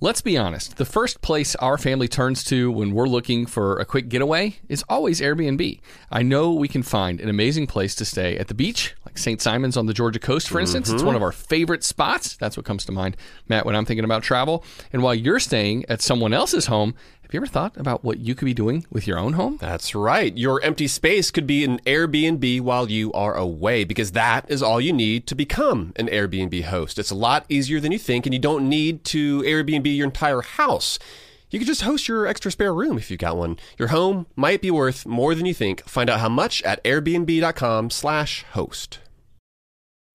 Let's be honest, the first place our family turns to when we're looking for a quick getaway is always Airbnb. I know we can find an amazing place to stay at the beach, like St. Simon's on the Georgia coast, for instance. It's mm-hmm. one of our favorite spots. That's what comes to mind, Matt, when I'm thinking about travel. And while you're staying at someone else's home, have you ever thought about what you could be doing with your own home? That's right. Your empty space could be an Airbnb while you are away because that is all you need to become an Airbnb host. It's a lot easier than you think, and you don't need to Airbnb your entire house. You could just host your extra spare room if you've got one. Your home might be worth more than you think. Find out how much at airbnb.com/slash host.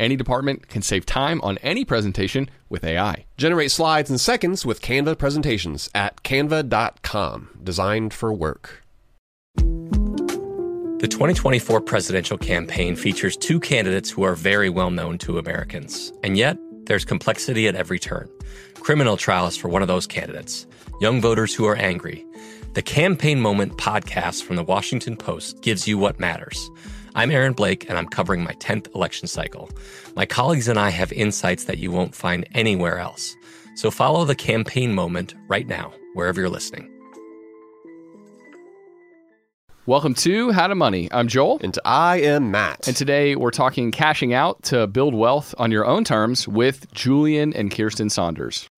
Any department can save time on any presentation with AI. Generate slides in seconds with Canva presentations at canva.com, designed for work. The 2024 presidential campaign features two candidates who are very well known to Americans. And yet, there's complexity at every turn. Criminal trials for one of those candidates, young voters who are angry. The Campaign Moment podcast from the Washington Post gives you what matters. I'm Aaron Blake, and I'm covering my 10th election cycle. My colleagues and I have insights that you won't find anywhere else. So follow the campaign moment right now, wherever you're listening. Welcome to How to Money. I'm Joel. And I am Matt. And today we're talking cashing out to build wealth on your own terms with Julien and Kiersten Saunders.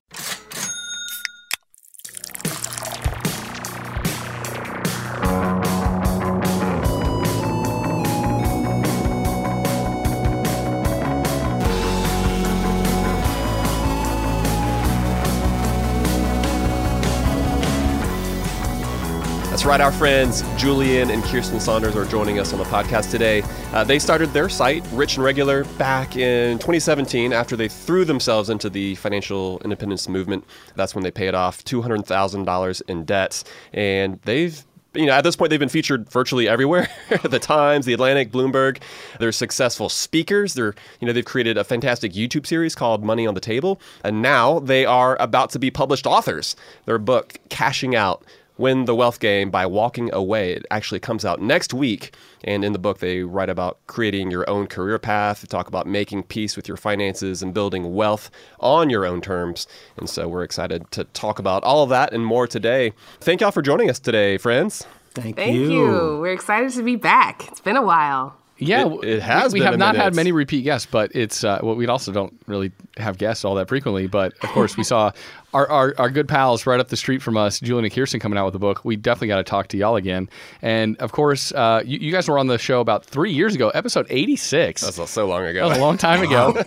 That's right, our friends Julien and Kiersten Saunders are joining us on the podcast today. Uh, they started their site, Rich and Regular, back in 2017 after they threw themselves into the financial independence movement. That's when they paid off $200,000 in debts. And they've you know, at this point, they've been featured virtually everywhere. the Times, The Atlantic, Bloomberg. They're successful speakers. They're, you know, they've created a fantastic YouTube series called Money on the Table, and now they are about to be published authors. Their book, Cashing Out. Win the Wealth Game by Walking Away. It actually comes out next week. And in the book, they write about creating your own career path. They talk about making peace with your finances and building wealth on your own terms. And so we're excited to talk about all of that and more today. Thank y'all for joining us today, friends. Thank, you. Thank you. you. We're excited to be back. It's been a while. Yeah, It- it has We, we been have a not had many repeat guests, but it's uh, well, we also don't really have guests all that frequently. But of course, we saw our, our, our good pals right up the street from us, Julien and Kiersten, coming out with a book. We definitely got to talk to y'all again. And of course, uh, you, you guys were on the show about three years ago, episode eighty six. That's so long ago. That was a long time ago.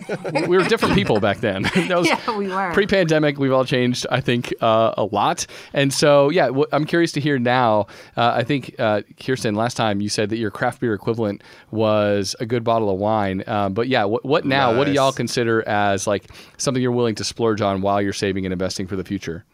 we were different people back then. that was Yeah, we were. Pre-pandemic, we've all changed, I think, uh, a lot. And so, yeah, wh- I'm curious to hear now. Uh, I think, uh, Kiersten, last time you said that your craft beer equivalent was a good bottle of wine. Um, but yeah, what, what now? What do y'all consider as like something you're willing to splurge on while you're saving and investing for the future?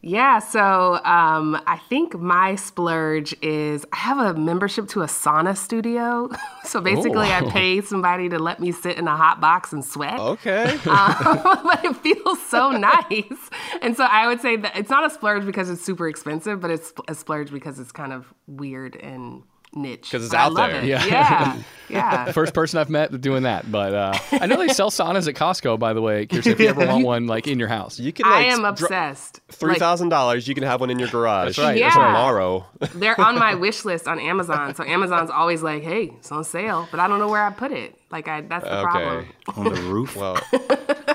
Yeah, so um, I think my splurge is I have a membership to a sauna studio. so basically, I Oh. pay somebody to let me sit in a hot box and sweat. Okay. Um, but it feels so nice. And so I would say that it's not a splurge because it's super expensive, but it's a splurge because it's kind of weird and niche. 'Cause it's But I out love there. it. Yeah. Yeah. Yeah. First person I've met doing that. But uh, I know they sell saunas at Costco, by the way, Kiersten, if you ever want one like in your house. You can I am obsessed. Three thousand dollars, you can have one in your garage. That's right, that's right. Tomorrow. they're on my wish list on Amazon. So Amazon's always like, "Hey, it's on sale," but I don't know where I put it. Like, I that's the problem. Okay. On the roof. Well,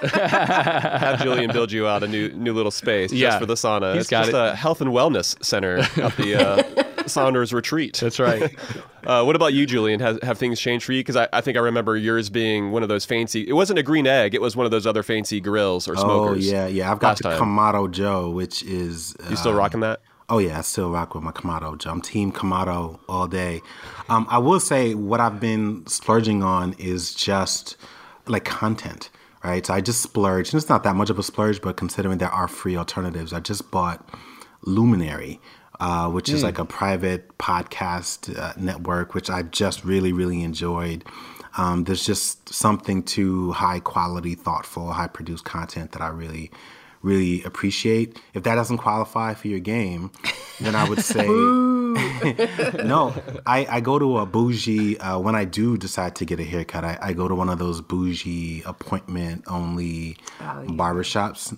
have Julien build you out a new new little space Yeah. just for the sauna. He's it's got just it. a health and wellness center out the uh, Saunders retreat. That's right. Uh, what about you, Julien? Has, have things changed for you? Because I, I think I remember yours being one of those fancy. It wasn't a green egg. It was one of those other fancy grills or smokers. Oh yeah, yeah. I've got the time. Kamado Joe, which is You still uh, rocking that? Oh yeah, I still rock with my Kamado Joe. I'm Team Kamado all day. Um, I will say what I've been splurging on is just like content, right? So I just splurged, and it's not that much of a splurge, but considering there are free alternatives, I just bought Luminary. Uh, which is like a private podcast uh, network, which I've just really, really enjoyed. Um, there's just something to high quality, thoughtful, high produced content that I really, really appreciate. If that doesn't qualify for your game, then I would say no. I, I go to a bougie uh, when I do decide to get a haircut. I, I go to one of those bougie appointment only barbershops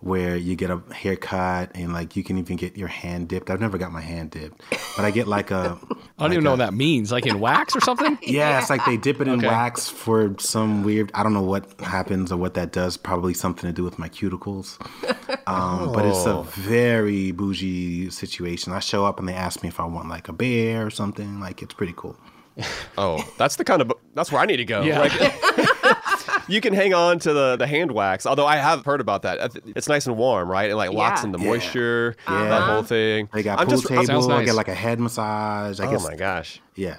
where you get a haircut and like you can even get your hand dipped. I've never got my hand dipped, but I get like a. I don't even know what that means. Like in wax or something? Yeah, it's like they dip it in Okay. wax for some weird. I don't know what happens or what that does. Probably something to do with my cuticles. Um, But it's a very bougie situation. I show up and they ask me if I want like a bear or something. Like it's pretty cool. Oh, that's the kind of that's where I need to go. Yeah. Like, you can hang on to the, the hand wax. Although I have heard about that. It's nice and warm, right? It like locks Yeah. in the moisture. Yeah. That whole uh-huh. thing. They got I'm pool just, I'm- table. Sounds I get like a head massage. I oh guess. my gosh. Yeah.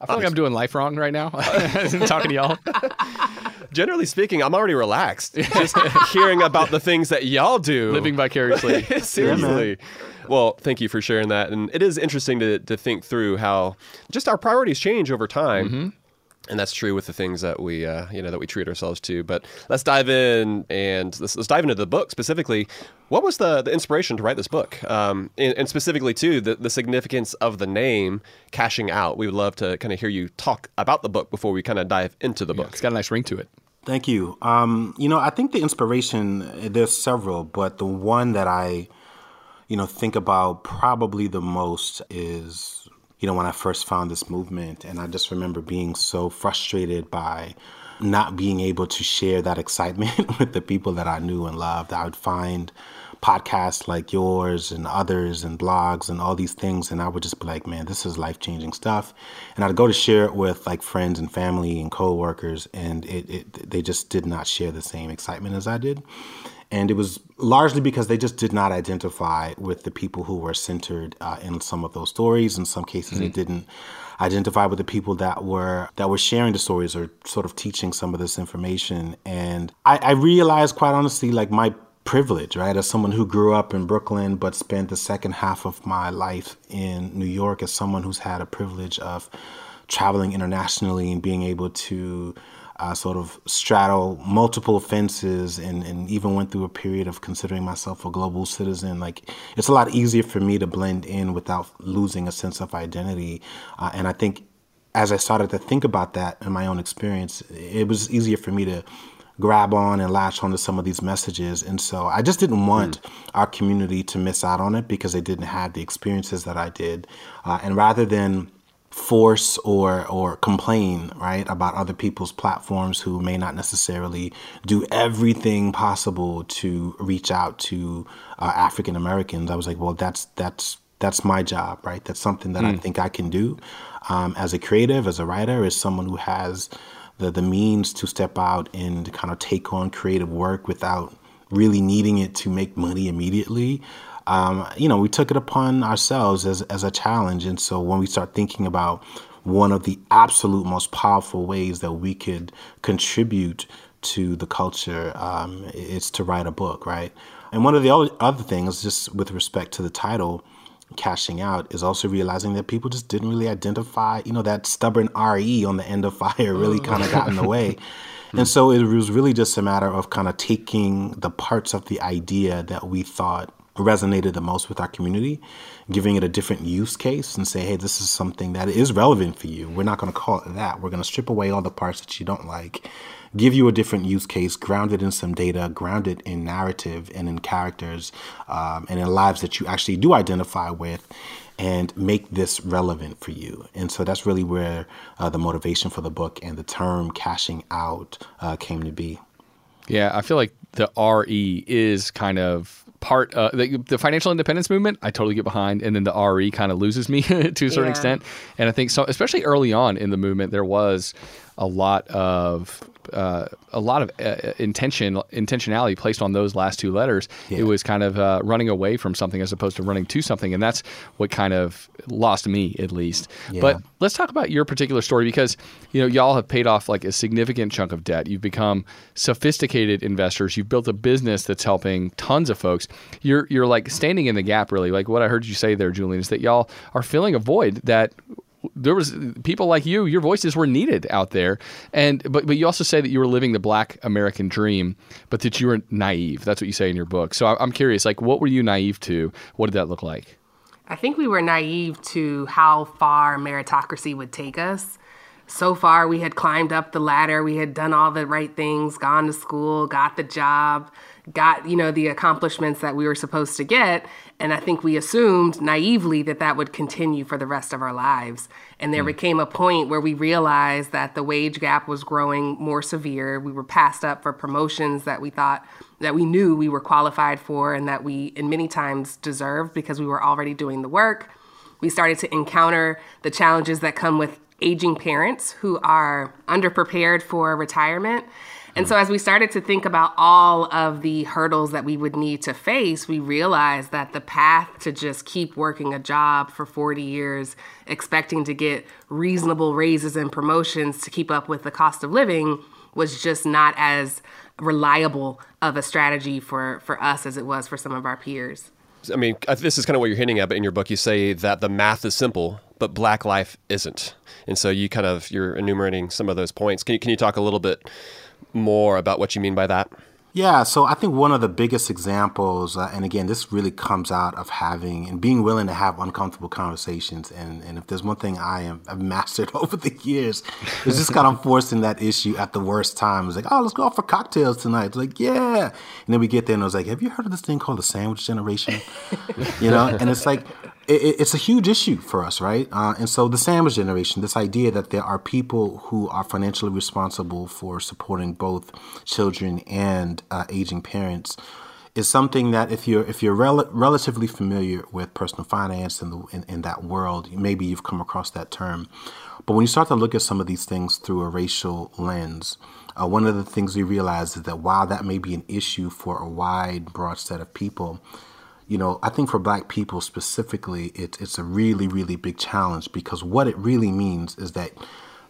I feel like I'm doing life wrong right now. Talking to y'all. Generally speaking, I'm already relaxed just hearing about the things that y'all do. Living vicariously. Seriously. well, thank you for sharing that. And it is interesting to, to think through how just our priorities change over time. Mm-hmm. And that's true with the things that we, uh, you know, that we treat ourselves to. But let's dive in and let's, let's dive into the book specifically. What was the, the inspiration to write this book? Um, and, and specifically, too, the, the significance of the name Cashing Out. We would love to kind of hear you talk about the book before we kind of dive into the book. It's got a nice ring to it. Thank you. Um, you know, I think the inspiration, there's several, but the one that I, you know, think about probably the most is, you know, when I first found this movement. And I just remember being so frustrated by not being able to share that excitement with the people that I knew and loved. I would find podcasts like yours and others and blogs and all these things and I would just be like, man, this is life-changing stuff. And I'd go to share it with like friends and family and coworkers and it, it they just did not share the same excitement as I did. And it was largely because they just did not identify with the people who were centered uh, in some of those stories. In some cases, they didn't identify with the people that were that were sharing the stories or sort of teaching some of this information. And I, I realized, quite honestly, like my privilege, right, as someone who grew up in Brooklyn but spent the second half of my life in New York, as someone who's had a privilege of traveling internationally and being able to uh, sort of straddle multiple fences and, and even went through a period of considering myself a global citizen. Like it's a lot easier for me to blend in without losing a sense of identity. Uh, and I think as I started to think about that in my own experience, it was easier for me to grab on and latch onto some of these messages. And so I just didn't want our community to miss out on it because they didn't have the experiences that I did. Uh, and rather than force or or complain right about other people's platforms who may not necessarily do everything possible to reach out to uh, African Americans. I was like well that's that's that's my job right? That's something that I think I can do. Um, as a creative as a writer as someone who has the the means to step out and kind of take on creative work without really needing it to make money immediately um, you know, we took it upon ourselves as, as a challenge. And so when we start thinking about one of the absolute most powerful ways that we could contribute to the culture, um, it's to write a book, right? And one of the other things, just with respect to the title, cashing out, is also realizing that people just didn't really identify, you know, that stubborn RE on the end of fire really kind of got in the way. And so it was really just a matter of kind of taking the parts of the idea that we thought resonated the most with our community, giving it a different use case and say, hey, this is something that is relevant for you. We're not going to call it that. We're going to strip away all the parts that you don't like, give you a different use case, grounded in some data, grounded in narrative and in characters um, and in lives that you actually do identify with. And make this relevant for you. And so that's really where uh, the motivation for the book and the term cashing out uh, came to be. Yeah, I feel like the RE is kind of part uh, the, the financial independence movement I totally get behind and then the RE kind of loses me to a certain Yeah. extent and I think so especially early on in the movement there was a lot of uh, a lot of uh, intention intentionality placed on those last two letters. It was kind of uh, running away from something as opposed to running to something, and that's what kind of lost me at least. But let's talk about your particular story because you know y'all have paid off like a significant chunk of debt. You've become sophisticated investors. You've built a business that's helping tons of folks. You're you're like standing in the gap really. Like what I heard you say there, Julien, is that y'all are filling a void that there was people like you your voices were needed out there. And but but you also say that you were living the black american dream but that you were naive. That's what you say in your book. So i'm curious like what were you naive to? What did that look like? I think we were naive to how far meritocracy would take us. So far, we had climbed up the ladder, we had done all the right things, gone to school, got the job, got, you know, the accomplishments that we were supposed to get. And I think we assumed naively that that would continue for the rest of our lives. And there hmm. became a point where we realized that the wage gap was growing more severe. We were passed up for promotions that we thought that we knew we were qualified for and that we, in many times, deserved because we were already doing the work. We started to encounter the challenges that come with aging parents who are underprepared for retirement. And mm. so, as we started to think about all of the hurdles that we would need to face, we realized that the path to just keep working a job for 40 years, expecting to get reasonable raises and promotions to keep up with the cost of living, was just not as reliable of a strategy for, for us as it was for some of our peers. I mean, this is kind of what you're hinting at, but in your book, you say that the math is simple, but black life isn't. And so you kind of you're enumerating some of those points. Can you can you talk a little bit more about what you mean by that? Yeah, so I think one of the biggest examples, uh, and again, this really comes out of having and being willing to have uncomfortable conversations. And, and if there's one thing I am I've mastered over the years, is just kind of forcing that issue at the worst times. Like, oh, let's go out for cocktails tonight. It's like, yeah, and then we get there and I was like, have you heard of this thing called the sandwich generation? you know, and it's like it, it- it's a huge issue for us, right? Uh, and so the sandwich generation, this idea that there are people who are financially responsible for supporting both children and uh, aging parents, is something that if you're if you're rel- relatively familiar with personal finance and the in, in that world, maybe you've come across that term. But when you start to look at some of these things through a racial lens, uh, one of the things we realize is that while that may be an issue for a wide, broad set of people, you know, I think for black people specifically, it's it's a really, really big challenge because what it really means is that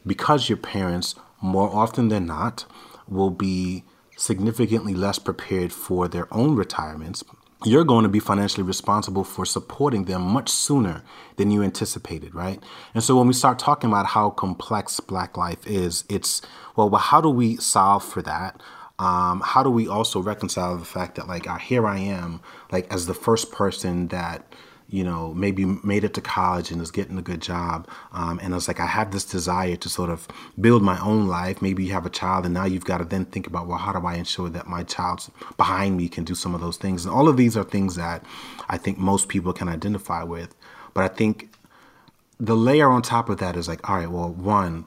because your parents, more often than not, will be significantly less prepared for their own retirements, you're going to be financially responsible for supporting them much sooner than you anticipated, right? And so when we start talking about how complex black life is, it's well, well how do we solve for that? Um, how do we also reconcile the fact that like here I am like as the first person that you know maybe made it to college and is getting a good job um, and it's like I have this desire to sort of build my own life. Maybe you have a child and now you've got to then think about well how do I ensure that my child's behind me can do some of those things? And all of these are things that I think most people can identify with. But I think the layer on top of that is like all right well one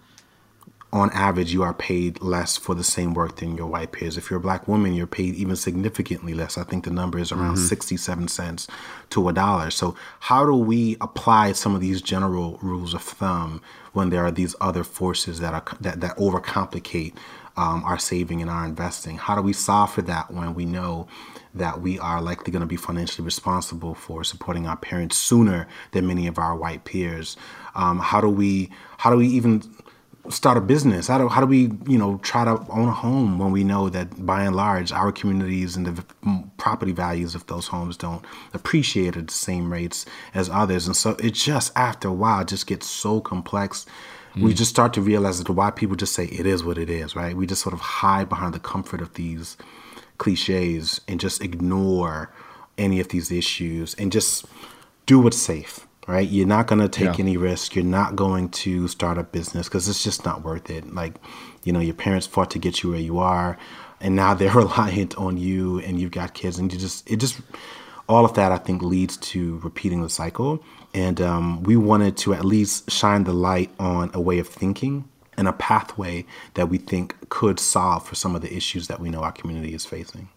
on average, you are paid less for the same work than your white peers. If you're a black woman, you're paid even significantly less. I think the number is around 67 cents to a dollar. So, how do we apply some of these general rules of thumb when there are these other forces that are that, that overcomplicate um, our saving and our investing? How do we solve for that when we know that we are likely going to be financially responsible for supporting our parents sooner than many of our white peers? Um, how do we how do we even start a business? How do, how do we, you know, try to own a home when we know that by and large our communities and the property values of those homes don't appreciate at the same rates as others? And so it just, after a while, just gets so complex. We mm. just start to realize that white people just say it is what it is, right? We just sort of hide behind the comfort of these cliches and just ignore any of these issues and just do what's safe right you're not going to take Yeah. any risk you're not going to start a business because it's just not worth it like you know your parents fought to get you where you are and now they're reliant on you and you've got kids and you just it just all of that i think leads to repeating the cycle and um, we wanted to at least shine the light on a way of thinking and a pathway that we think could solve for some of the issues that we know our community is facing.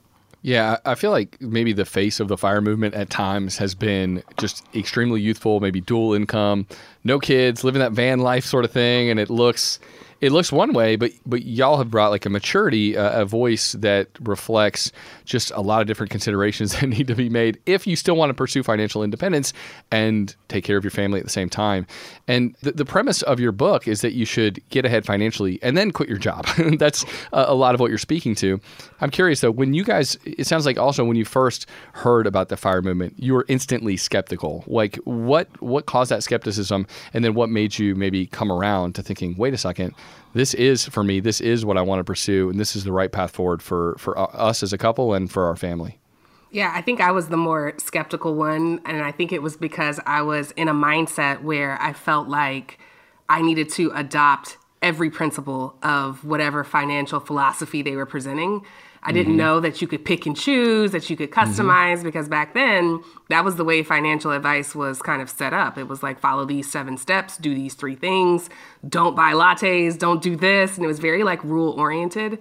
Yeah, I feel like maybe the face of the fire movement at times has been just extremely youthful, maybe dual income, no kids, living that van life sort of thing, and it looks it looks one way, but but y'all have brought like a maturity, uh, a voice that reflects just a lot of different considerations that need to be made if you still want to pursue financial independence and take care of your family at the same time. And the, the premise of your book is that you should get ahead financially and then quit your job. That's a, a lot of what you're speaking to. I'm curious though, when you guys, it sounds like also when you first heard about the fire movement, you were instantly skeptical. Like what what caused that skepticism, and then what made you maybe come around to thinking, wait a second this is for me. This is what I want to pursue, and this is the right path forward for for uh, us as a couple and for our family. Yeah, I think I was the more skeptical one, and I think it was because I was in a mindset where I felt like I needed to adopt every principle of whatever financial philosophy they were presenting. I didn't mm-hmm. know that you could pick and choose, that you could mm-hmm. customize, mm-hmm. because back then, that was the way financial advice was kind of set up. It was like, follow these seven steps, do these three things, don't buy lattes, don't do this. And it was very like rule oriented.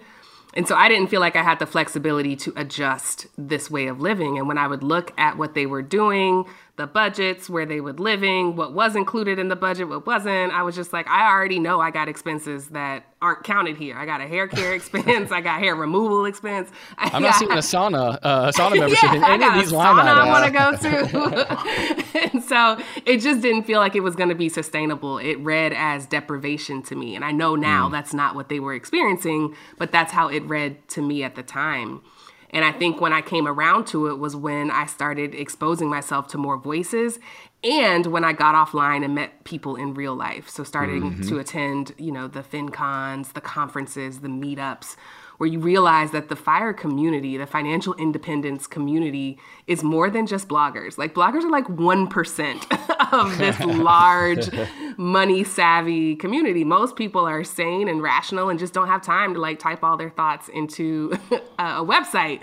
And so I didn't feel like I had the flexibility to adjust this way of living. And when I would look at what they were doing, the budgets, where they were living, what was included in the budget, what wasn't. I was just like, I already know I got expenses that aren't counted here. I got a hair care expense, I got hair removal expense. I I'm not seeing a sauna, uh, a sauna membership yeah, in any of these line items. I want to go to. and so it just didn't feel like it was going to be sustainable. It read as deprivation to me, and I know now mm. that's not what they were experiencing, but that's how it read to me at the time. And I think when I came around to it was when I started exposing myself to more voices and when I got offline and met people in real life. So starting mm-hmm. to attend, you know, the FinCons, the conferences, the meetups, where you realize that the fire community, the financial independence community, is more than just bloggers. Like bloggers are like 1% of this large money savvy community. Most people are sane and rational and just don't have time to like type all their thoughts into a website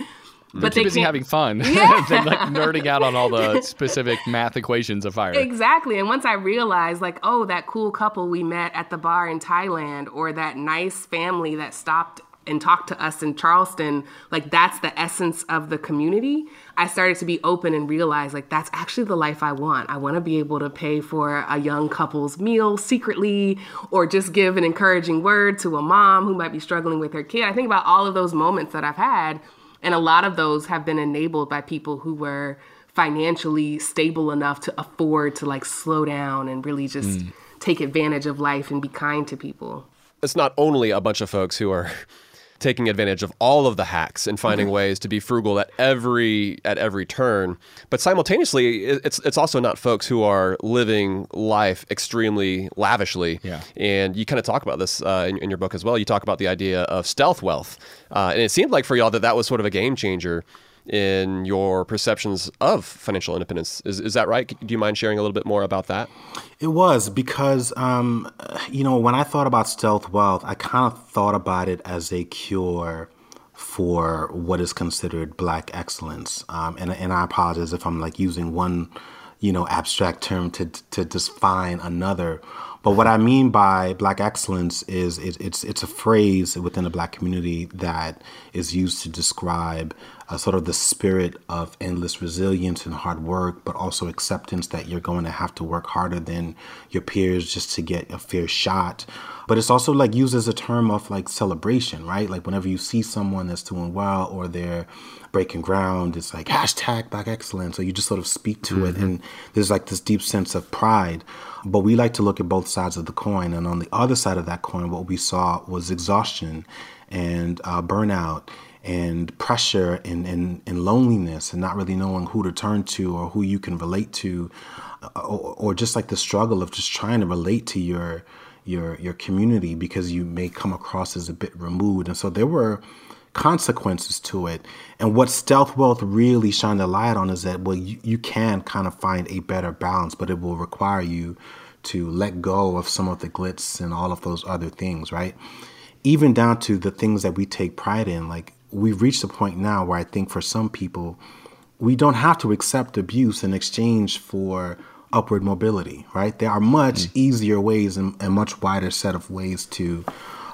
but they're too busy having fun yeah. than like nerding out on all the specific math equations of fire. Exactly. And once I realized, like, oh, that cool couple we met at the bar in Thailand, or that nice family that stopped and talk to us in Charleston, like that's the essence of the community. I started to be open and realize like that's actually the life I want. I want to be able to pay for a young couple's meal secretly or just give an encouraging word to a mom who might be struggling with her kid. I think about all of those moments that I've had and a lot of those have been enabled by people who were financially stable enough to afford to like slow down and really just mm. take advantage of life and be kind to people. It's not only a bunch of folks who are taking advantage of all of the hacks and finding mm-hmm. ways to be frugal at every at every turn. But simultaneously, it's it's also not folks who are living life extremely lavishly. Yeah. And you kind of talk about this uh, in, in, your book as well. You talk about the idea of stealth wealth, uh, and it seemed like for y'all that that was sort of a game changer in your perceptions of financial independence. Is, is that right? Do you mind sharing a little bit more about that? It was because, um, you know, when I thought about stealth wealth, I kind of thought about it as a cure for what is considered black excellence. Um, and, and I apologize if I'm like using one, you know, abstract term to, to define another. But what I mean by black excellence is it, it's it's a phrase within the black community that is used to describe uh, sort of the spirit of endless resilience and hard work, but also acceptance that you're going to have to work harder than your peers just to get a fair shot. But it's also like used as a term of like celebration, right? Like whenever you see someone that's doing well or they're breaking ground, it's like hashtag black excellence. So you just sort of speak to mm-hmm. it, and there's like this deep sense of pride. But we like to look at both sides of the coin, and on the other side of that coin, what we saw was exhaustion and uh, burnout and pressure and, and, and loneliness and not really knowing who to turn to or who you can relate to uh, or, or just like the struggle of just trying to relate to your your your community because you may come across as a bit removed. And so there were consequences to it. And what stealth wealth really shined a light on is that well you, you can kind of find a better balance but it will require you to let go of some of the glitz and all of those other things right? Even down to the things that we take pride in like we've reached a point now where I think for some people, we don't have to accept abuse in exchange for upward mobility, right? There are much mm. easier ways and a much wider set of ways to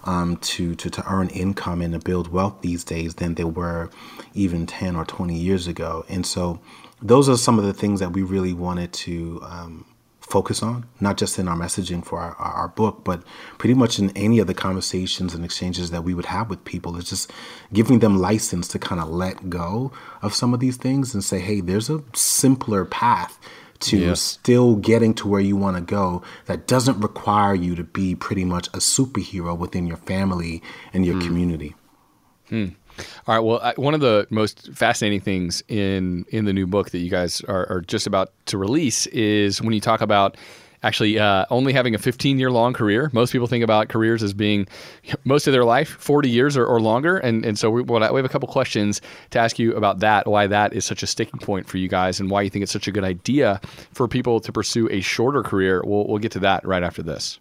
um, to, to, to earn income and to build wealth these days than there were even 10 or 20 years ago. And so those are some of the things that we really wanted to um, focus on, not just in our messaging for our, our, book, but pretty much in any of the conversations and exchanges that we would have with people. It's just giving them license to kind of let go of some of these things and say, hey, there's a simpler path to still getting to where you want to go that doesn't require you to be pretty much a superhero within your family and your mm. community. Hmm. All right. Well, one of the most fascinating things in in the new book that you guys are, are just about to release is when you talk about actually uh, only having a 15 year long career. Most people think about careers as being most of their life, 40 years or, or longer. And, and so we, we have a couple questions to ask you about that, why that is such a sticking point for you guys, and why you think it's such a good idea for people to pursue a shorter career. We'll, we'll get to that right after this.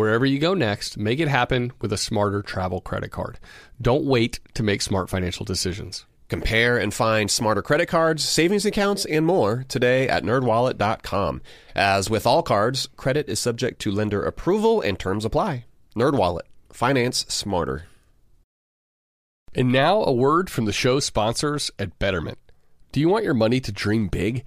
Wherever you go next, make it happen with a smarter travel credit card. Don't wait to make smart financial decisions. Compare and find smarter credit cards, savings accounts, and more today at nerdwallet.com. As with all cards, credit is subject to lender approval and terms apply. NerdWallet. Finance smarter. And now a word from the show's sponsors at Betterment. Do you want your money to dream big?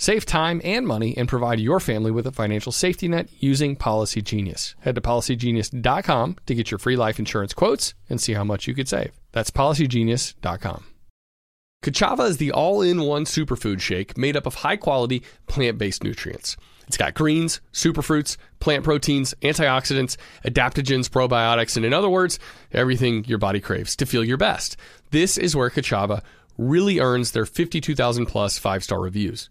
Save time and money and provide your family with a financial safety net using Policy Genius. Head to policygenius.com to get your free life insurance quotes and see how much you could save. That's policygenius.com. Kachava is the all in one superfood shake made up of high quality plant based nutrients. It's got greens, superfruits, plant proteins, antioxidants, adaptogens, probiotics, and in other words, everything your body craves to feel your best. This is where Kachava really earns their 52,000 plus five star reviews.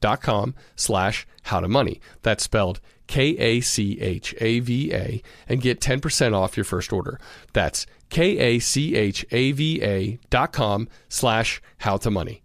kachava.com slash how to money. That's spelled K-A-C-H-A-V-A and get 10% off your first order. That's K-A-C-H-A-V-A dot com slash how to money.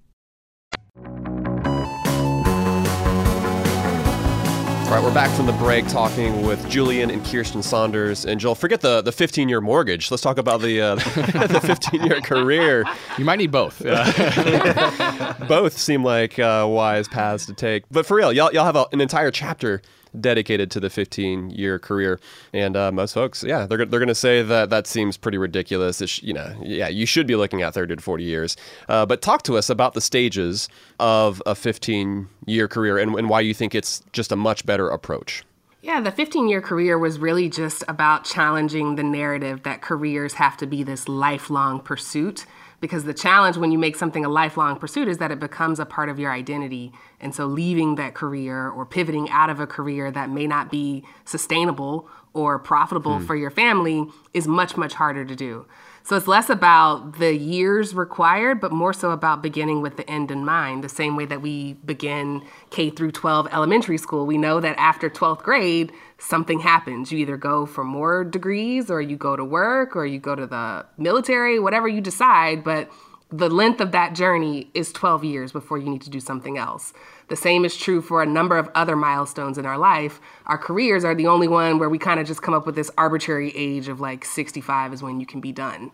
All right, we're back from the break talking with Julien and Kiersten Saunders. And Joel, forget the, the 15 year mortgage. Let's talk about the uh, the 15 year career. You might need both. Both seem like uh, wise paths to take. But for real, y'all, y'all have a, an entire chapter dedicated to the 15 year career. And uh, most folks, yeah, they're, they're going to say that that seems pretty ridiculous. Sh- you know, yeah, you should be looking at 30 to 40 years. Uh, but talk to us about the stages of a 15 year career and, and why you think it's just a much better approach. Yeah, the 15 year career was really just about challenging the narrative that careers have to be this lifelong pursuit. Because the challenge when you make something a lifelong pursuit is that it becomes a part of your identity. And so leaving that career or pivoting out of a career that may not be sustainable or profitable hmm. for your family is much, much harder to do. So it's less about the years required, but more so about beginning with the end in mind. The same way that we begin K through 12 elementary school, we know that after 12th grade, something happens. You either go for more degrees, or you go to work, or you go to the military, whatever you decide. But the length of that journey is 12 years before you need to do something else. The same is true for a number of other milestones in our life. Our careers are the only one where we kind of just come up with this arbitrary age of like 65 is when you can be done.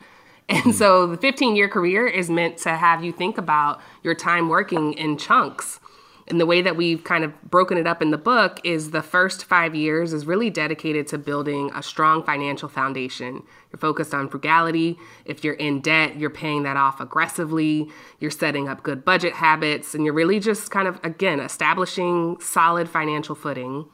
And hmm. so the 15 year career is meant to have you think about your time working in chunks. And the way that we've kind of broken it up in the book is the first five years is really dedicated to building a strong financial foundation. You're focused on frugality. If you're in debt, you're paying that off aggressively. You're setting up good budget habits, and you're really just kind of, again, establishing solid financial footing.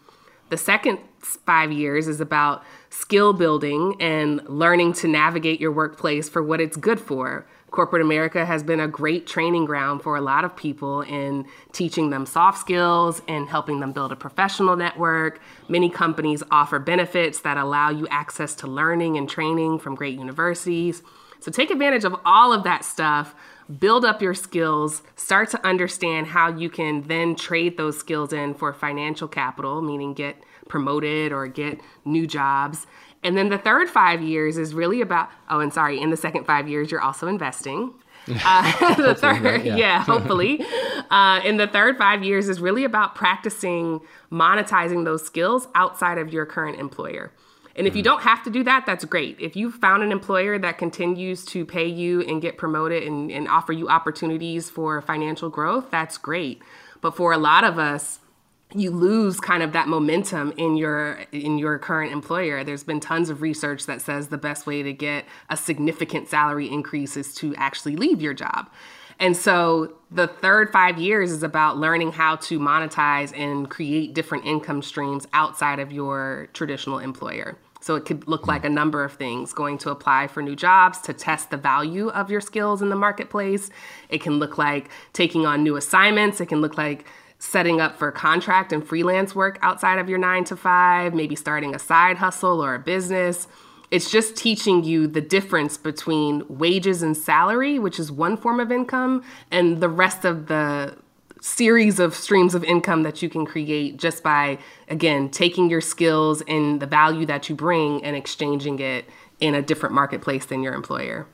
The second five years is about skill building and learning to navigate your workplace for what it's good for. Corporate America has been a great training ground for a lot of people in teaching them soft skills and helping them build a professional network. Many companies offer benefits that allow you access to learning and training from great universities. So take advantage of all of that stuff, build up your skills, start to understand how you can then trade those skills in for financial capital, meaning get promoted or get new jobs. And then the third five years is really about, oh, and sorry, in the second five years, you're also investing. Uh, the third, right? yeah. Yeah. hopefully. Uh, in the third five years is really about practicing monetizing those skills outside of your current employer. And if you don't have to do that, that's great. If you've found an employer that continues to pay you and get promoted and, and offer you opportunities for financial growth, that's great. But for a lot of us, you lose kind of that momentum in your in your current employer there's been tons of research that says the best way to get a significant salary increase is to actually leave your job and so the third five years is about learning how to monetize and create different income streams outside of your traditional employer so it could look like a number of things going to apply for new jobs to test the value of your skills in the marketplace. It can look like taking on new assignments. It can look like setting up for contract and freelance work outside of your nine to five, maybe starting a side hustle or a business. It's just teaching you the difference between wages and salary, which is one form of income, and the rest of the series of streams of income that you can create just by, again, taking your skills and the value that you bring and exchanging it in a different marketplace than your employer.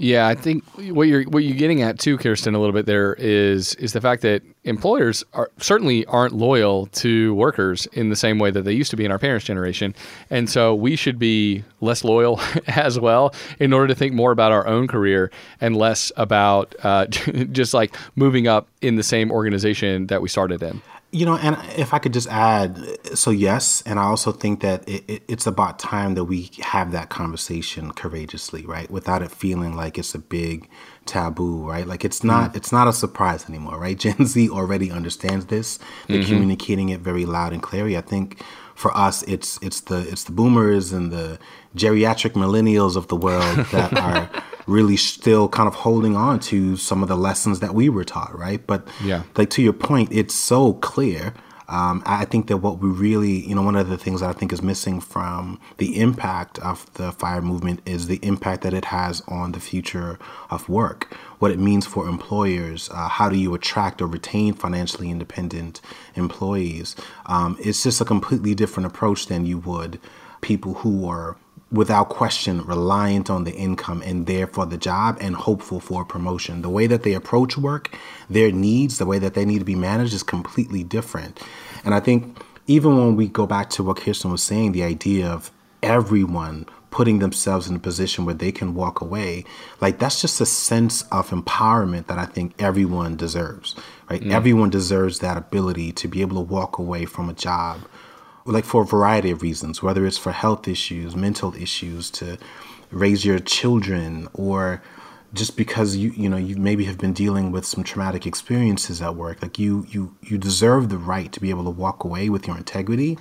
Yeah, I think what you're what you're getting at too, Kiersten, a little bit there is is the fact that employers are certainly aren't loyal to workers in the same way that they used to be in our parents' generation, and so we should be less loyal as well in order to think more about our own career and less about uh, just like moving up in the same organization that we started in. You know, and if I could just add, so yes, and I also think that it, it, it's about time that we have that conversation courageously, right, without it feeling like it's a big taboo, right? Like it's not mm-hmm. it's not a surprise anymore, right? Gen Z already understands this. They're mm-hmm. communicating it very loud and clearly. I think for us, it's it's the it's the boomers and the geriatric millennials of the world that are really still kind of holding on to some of the lessons that we were taught, right? But Yeah. like to your point, it's so clear Um, I think that what we really, you know, one of the things that I think is missing from the impact of the fire movement is the impact that it has on the future of work, what it means for employers, uh, how do you attract or retain financially independent employees. Um, it's just a completely different approach than you would people who are without question reliant on the income and there for the job and hopeful for promotion. The way that they approach work, their needs, the way that they need to be managed is completely different. And I think even when we go back to what Kiersten was saying, the idea of everyone putting themselves in a position where they can walk away, like that's just a sense of empowerment that I think everyone deserves, right? Mm. Everyone deserves that ability to be able to walk away from a job like for a variety of reasons, whether it's for health issues, mental issues, to raise your children, or just because you you know you maybe have been dealing with some traumatic experiences at work. Like you you you deserve the right to be able to walk away with your integrity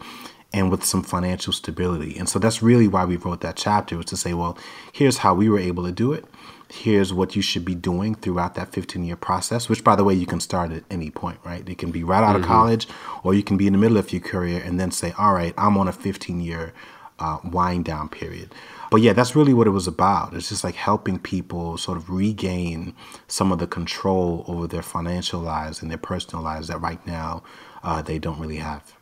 and with some financial stability. And so that's really why we wrote that chapter was to say, well, here's how we were able to do it here's what you should be doing throughout that 15 year process, which, by the way, you can start at any point, right? It can be right out mm-hmm. of college, or you can be in the middle of your career and then say, all right, I'm on a 15 year uh, wind down period. But yeah, that's really what it was about. It's just like helping people sort of regain some of the control over their financial lives and their personal lives that right now uh, they don't really have.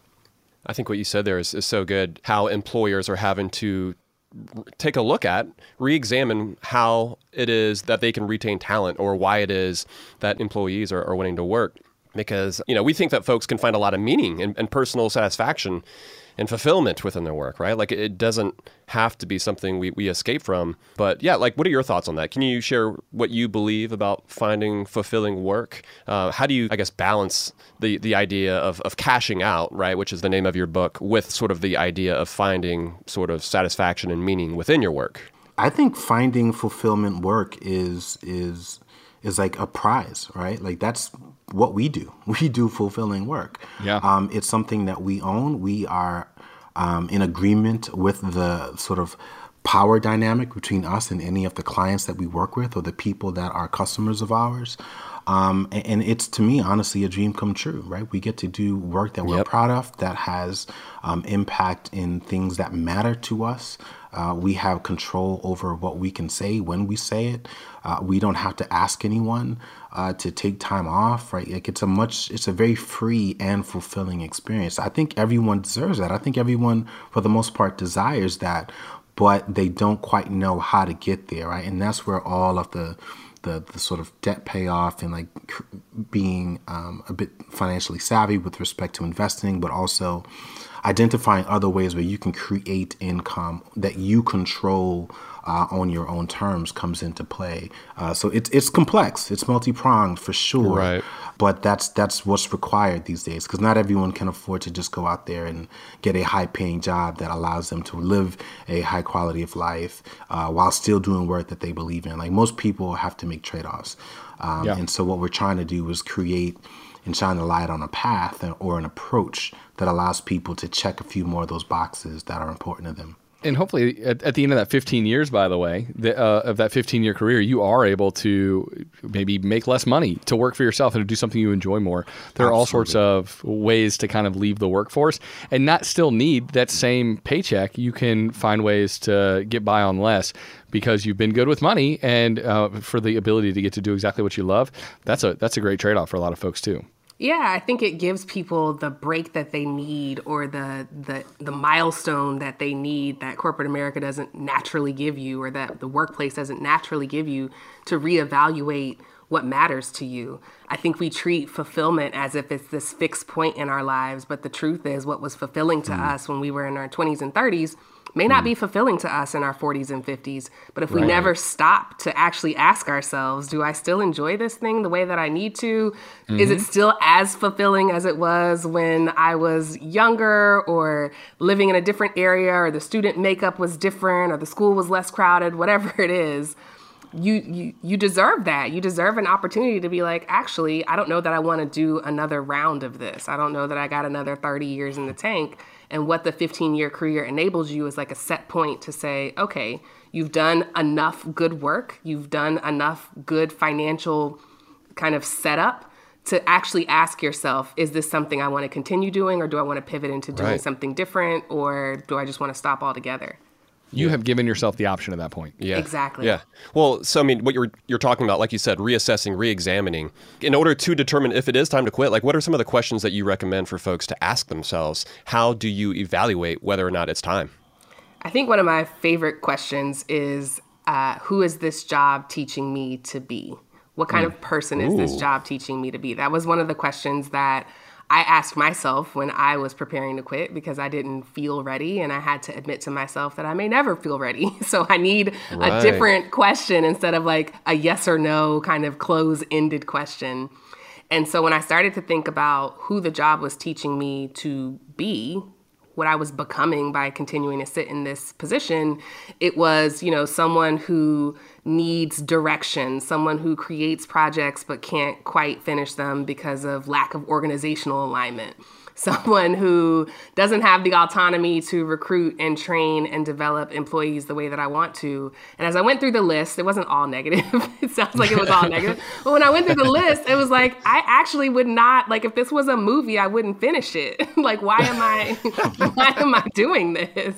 I think what you said there is, is so good. How employers are having to take a look at, re examine how it is that they can retain talent or why it is that employees are, are wanting to work. Because, you know, we think that folks can find a lot of meaning and, and personal satisfaction and fulfillment within their work, right? Like it doesn't have to be something we, we escape from. But yeah, like what are your thoughts on that? Can you share what you believe about finding fulfilling work? Uh, how do you, I guess, balance the, the idea of, of cashing out, right, which is the name of your book, with sort of the idea of finding sort of satisfaction and meaning within your work? I think finding fulfillment work is is is like a prize, right? Like that's what we do. We do fulfilling work. Yeah. Um, it's something that we own. We are um, in agreement with the sort of power dynamic between us and any of the clients that we work with or the people that are customers of ours. Um, and, and, it's to me, honestly, a dream come true, right? We get to do work that we're yep. proud of, that has um, impact in things that matter to us. Uh, we have control over what we can say when we say it. Uh, we don't have to ask anyone uh, to take time off, right? Like it's a much, it's a very free and fulfilling experience. I think everyone deserves that. I think everyone, for the most part, desires that, but they don't quite know how to get there, right? And that's where all of the the, the sort of debt payoff and like being um, a bit financially savvy with respect to investing, but also identifying other ways where you can create income that you control uh, on your own terms comes into play. Uh, so it's it's complex. It's multi pronged for sure. Right. But that's that's what's required these days because not everyone can afford to just go out there and get a high paying job that allows them to live a high quality of life uh, while still doing work that they believe in. Like most people have to make trade offs. Um, yeah. And so what we're trying to do is create and shine the light on a path or an approach that allows people to check a few more of those boxes that are important to them. And hopefully at, at, the end of that 15 years by the way the, uh, of that 15 year career you are able to maybe make less money to work for yourself and to do something you enjoy more. There Absolutely. are all sorts of ways to kind of leave the workforce and not still need that same paycheck. You can find ways to get by on less because you've been good with money and uh, for the ability to get to do exactly what you love. That's a that's a great trade-off for a lot of folks too yeah, I think it gives people the break that they need or the the the milestone that they need that corporate America doesn't naturally give you or that the workplace doesn't naturally give you to reevaluate what matters to you. I think we treat fulfillment as if it's this fixed point in our lives, but the truth is what was fulfilling to mm. us when we were in our 20s and 30s may not mm. be fulfilling to us in our 40s and 50s. But if we right. never stop to actually ask ourselves, do I still enjoy this thing the way that I need to? Mm-hmm. Is it mm-hmm. still as fulfilling as it was when I was younger or living in a different area or the student makeup was different or the school was less crowded, whatever it is? you you you deserve that. You deserve an opportunity to be like, actually, I don't know that I want to do another round of this. I don't know that I got another 30 years in the tank. And what the 15 year career enables you is like a set point to say, okay, you've done enough good work, you've done enough good financial kind of setup to actually ask yourself, is this something I want to continue doing or do I want to pivot into doing Right. something different or do I just want to stop altogether? You have given yourself the option at that point. Yeah. Exactly. Yeah. Well, so I mean, what you're you're talking about, like you said, reassessing, re-examining, in order to determine if it is time to quit. Like, what are some of the questions that you recommend for folks to ask themselves? How do you evaluate whether or not it's time? I think one of my favorite questions is uh, who is this job teaching me to be? What kind of person is this job teaching me to be? That was one of the questions that I asked myself when I was preparing to quit because I didn't feel ready and I had to admit to myself that I may never feel ready. So I need Right. a different question instead of like a yes or no kind of close ended question. And so when I started to think about who the job was teaching me to be, what I was becoming by continuing to sit in this position, it was, you know, someone who needs direction, someone who creates projects but can't quite finish them because of lack of organizational alignment. Someone who doesn't have the autonomy to recruit and train and develop employees the way that I want to. And as I went through the list, it wasn't all negative. it sounds like it was all negative. But when I went through the list, it was like, I actually would not, like, if this was a movie, I wouldn't finish it. like, why am I, why am I doing this?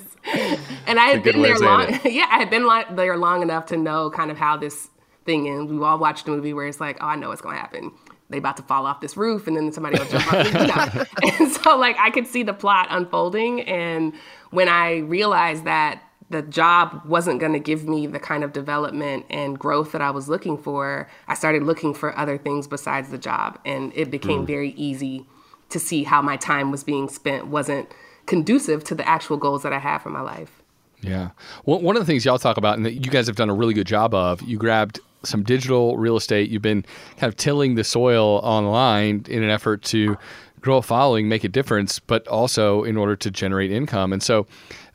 And I had been there long, yeah, I had been there long enough to know kind of how this thing ends. We've all watched a movie where it's like, oh, I know what's going to happen. They about to fall off this roof, and then somebody will jump off. You know? And so, like, I could see the plot unfolding. And when I realized that the job wasn't going to give me the kind of development and growth that I was looking for, I started looking for other things besides the job, and it became mm. very easy to see how my time was being spent wasn't conducive to the actual goals that I had for my life. Yeah. One one of the things y'all talk about, and that you guys have done a really good job of, you grabbed some digital real estate. You've been kind of tilling the soil online in an effort to grow a following, make a difference, but also in order to generate income. And so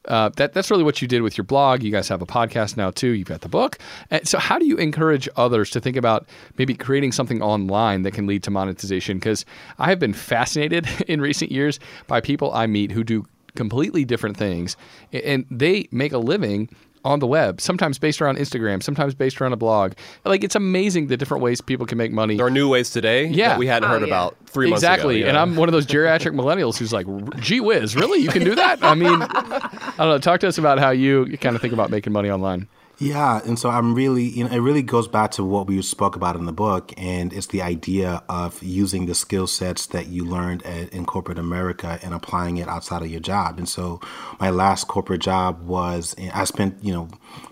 uh, that that's really what you did with your blog. You guys have a podcast now too. You've got the book. And so, how do you encourage others to think about maybe creating something online that can lead to monetization? Because I have been fascinated in recent years by people I meet who do completely different things, and they make a living on the web. Sometimes based around Instagram, sometimes based around a blog. Like it's amazing the different ways people can make money. There are new ways today Yeah. that we hadn't Oh, heard yeah. about three exactly. months ago. Exactly. And I'm one of those geriatric millennials who's like, gee whiz, really? You can do that? I mean, I don't know. Talk to us about how you, you kind of think about making money online. Yeah, and so I'm really, you know, it really goes back to what we spoke about in the book, and it's the idea of using the skill sets that you learned at, in corporate America and applying it outside of your job. And so, my last corporate job was, I spent, you know,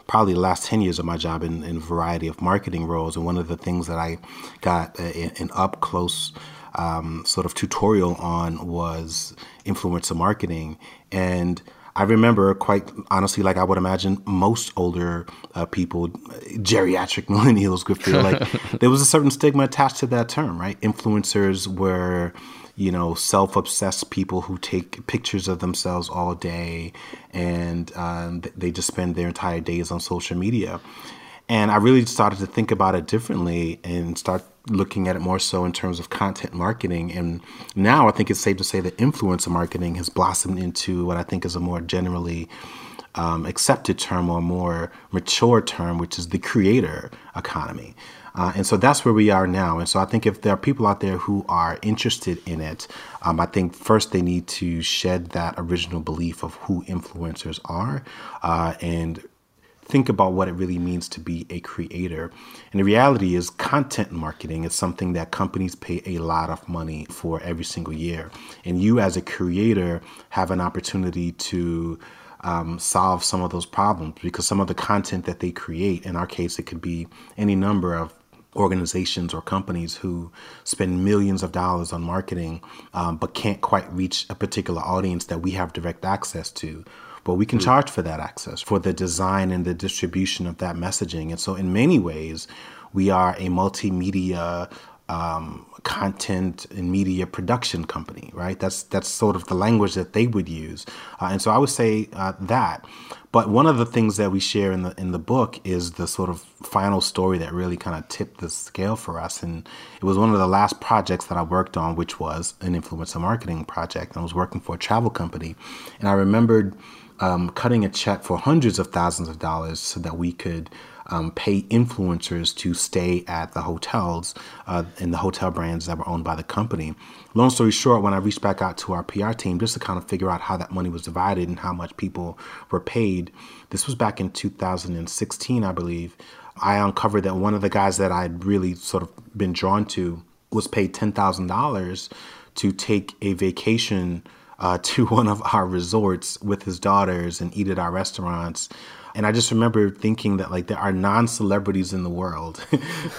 probably the last 10 years of my job in, in a variety of marketing roles. And one of the things that I got an up close um, sort of tutorial on was influencer marketing. And I remember quite honestly, like I would imagine most older uh, people, geriatric millennials could feel like there was a certain stigma attached to that term, right? Influencers were, you know, self obsessed people who take pictures of themselves all day and um, they just spend their entire days on social media. And I really started to think about it differently and start looking at it more so in terms of content marketing. And now I think it's safe to say that influencer marketing has blossomed into what I think is a more generally um, accepted term or more mature term, which is the creator economy. Uh, and so that's where we are now. And so I think if there are people out there who are interested in it, um, I think first they need to shed that original belief of who influencers are uh, and think about what it really means to be a creator. And the reality is, content marketing is something that companies pay a lot of money for every single year. And you, as a creator, have an opportunity to um, solve some of those problems because some of the content that they create, in our case, it could be any number of organizations or companies who spend millions of dollars on marketing um, but can't quite reach a particular audience that we have direct access to but we can charge for that access for the design and the distribution of that messaging. And so in many ways we are a multimedia um, content and media production company right? That's that's sort of the language that they would use. Uh, and so i would say uh, that. But one of the things that we share in the in the book is the sort of final story that really kind of tipped the scale for us. And it was one of the last projects that i worked on which was an influencer marketing project. And i was working for a travel company. And i remembered um, cutting a check for hundreds of thousands of dollars so that we could um, pay influencers to stay at the hotels uh, and the hotel brands that were owned by the company. Long story short, when I reached back out to our PR team just to kind of figure out how that money was divided and how much people were paid, this was back in 2016, I believe. I uncovered that one of the guys that I'd really sort of been drawn to was paid $10,000 to take a vacation uh, to one of our resorts with his daughters and eat at our restaurants. And I just remember thinking that like there are non-celebrities in the world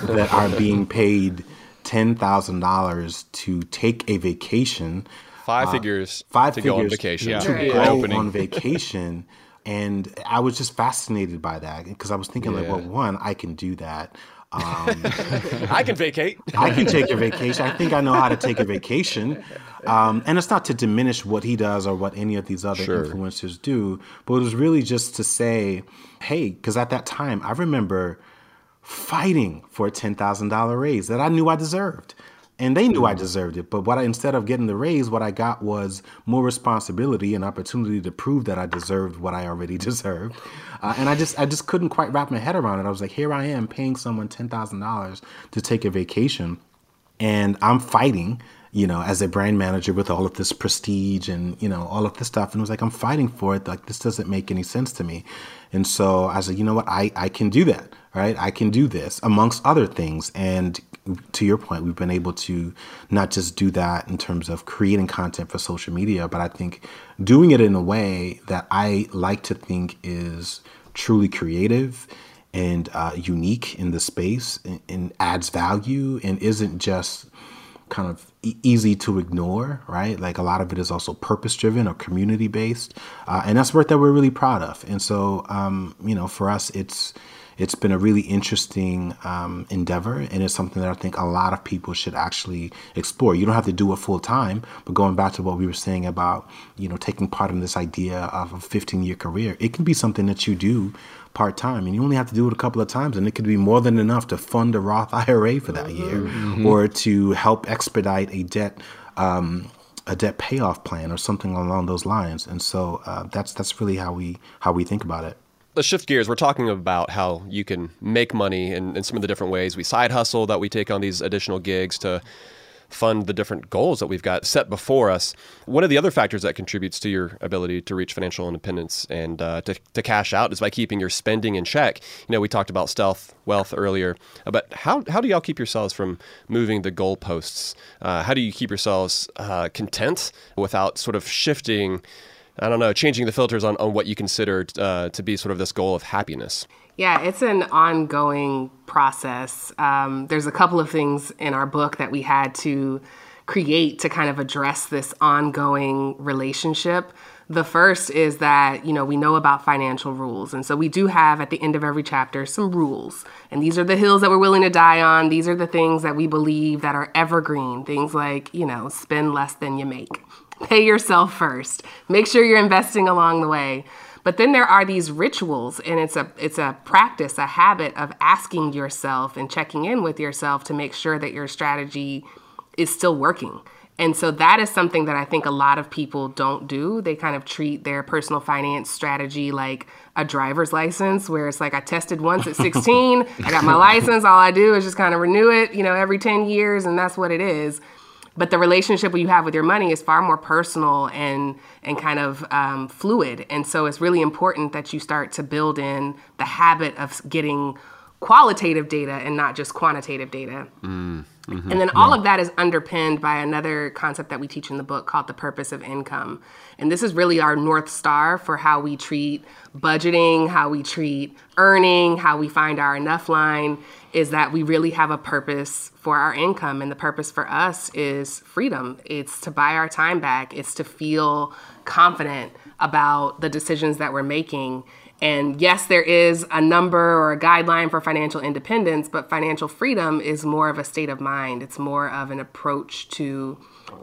that are being paid ten thousand dollars to take a vacation, five uh, figures, five to figures go on vacation, yeah. to Right. go Opening. on vacation. And I was just fascinated by that because I was thinking like, well, one, I can do that. Um, I can vacate. I can take a vacation. I think I know how to take a vacation. Um, and it's not to diminish what he does or what any of these other Sure. influencers do, but it was really just to say, hey, because at that time, I remember fighting for a $10,000 raise that I knew I deserved. And they knew I deserved it. But what I, instead of getting the raise, what I got was more responsibility and opportunity to prove that I deserved what I already deserved. Uh, and I just, I just couldn't quite wrap my head around it. I was like, here I am paying someone $10,000 to take a vacation and I'm fighting, you know, as a brand manager with all of this prestige and you know all of this stuff, and it was like I'm fighting for it. Like this doesn't make any sense to me, and so I said, you know what, I I can do that, right? I can do this amongst other things, and to your point, we've been able to not just do that in terms of creating content for social media, but I think doing it in a way that I like to think is truly creative and uh, unique in the space and, and adds value and isn't just kind of e- easy to ignore, right? Like a lot of it is also purpose driven or community based, uh, and that's work that we're really proud of. And so, um, you know, for us, it's it's been a really interesting um, endeavor, and it's something that I think a lot of people should actually explore. You don't have to do it full time, but going back to what we were saying about you know taking part in this idea of a 15 year career, it can be something that you do part time, and you only have to do it a couple of times, and it could be more than enough to fund a Roth IRA for that year, or to help expedite a debt. Um, a debt payoff plan or something along those lines, and so uh, that's that's really how we how we think about it. Let's shift gears. We're talking about how you can make money in some of the different ways. We side hustle that we take on these additional gigs to fund the different goals that we've got set before us. One of the other factors that contributes to your ability to reach financial independence and uh, to, to cash out is by keeping your spending in check. You know, we talked about stealth wealth earlier, but how, how do y'all keep yourselves from moving the goalposts? Uh, how do you keep yourselves uh, content without sort of shifting? I don't know, changing the filters on, on what you consider uh, to be sort of this goal of happiness. Yeah, it's an ongoing process. Um, there's a couple of things in our book that we had to create to kind of address this ongoing relationship. The first is that, you know, we know about financial rules. And so we do have at the end of every chapter some rules. And these are the hills that we're willing to die on. These are the things that we believe that are evergreen. Things like, you know, spend less than you make. Pay yourself first. Make sure you're investing along the way. But then there are these rituals and it's a it's a practice, a habit of asking yourself and checking in with yourself to make sure that your strategy is still working. And so that is something that I think a lot of people don't do. They kind of treat their personal finance strategy like a driver's license, where it's like I tested once at 16, I got my license, all I do is just kind of renew it, you know, every 10 years, and that's what it is but the relationship you have with your money is far more personal and and kind of um, fluid. And so it's really important that you start to build in the habit of getting qualitative data and not just quantitative data Mm-hmm. and then all of that is underpinned by another concept that we teach in the book called the purpose of income. And this is really our North Star for how we treat budgeting, how we treat earning, how we find our enough line is that we really have a purpose for our income. And the purpose for us is freedom. It's to buy our time back, it's to feel confident about the decisions that we're making. And yes, there is a number or a guideline for financial independence, but financial freedom is more of a state of mind. It's more of an approach to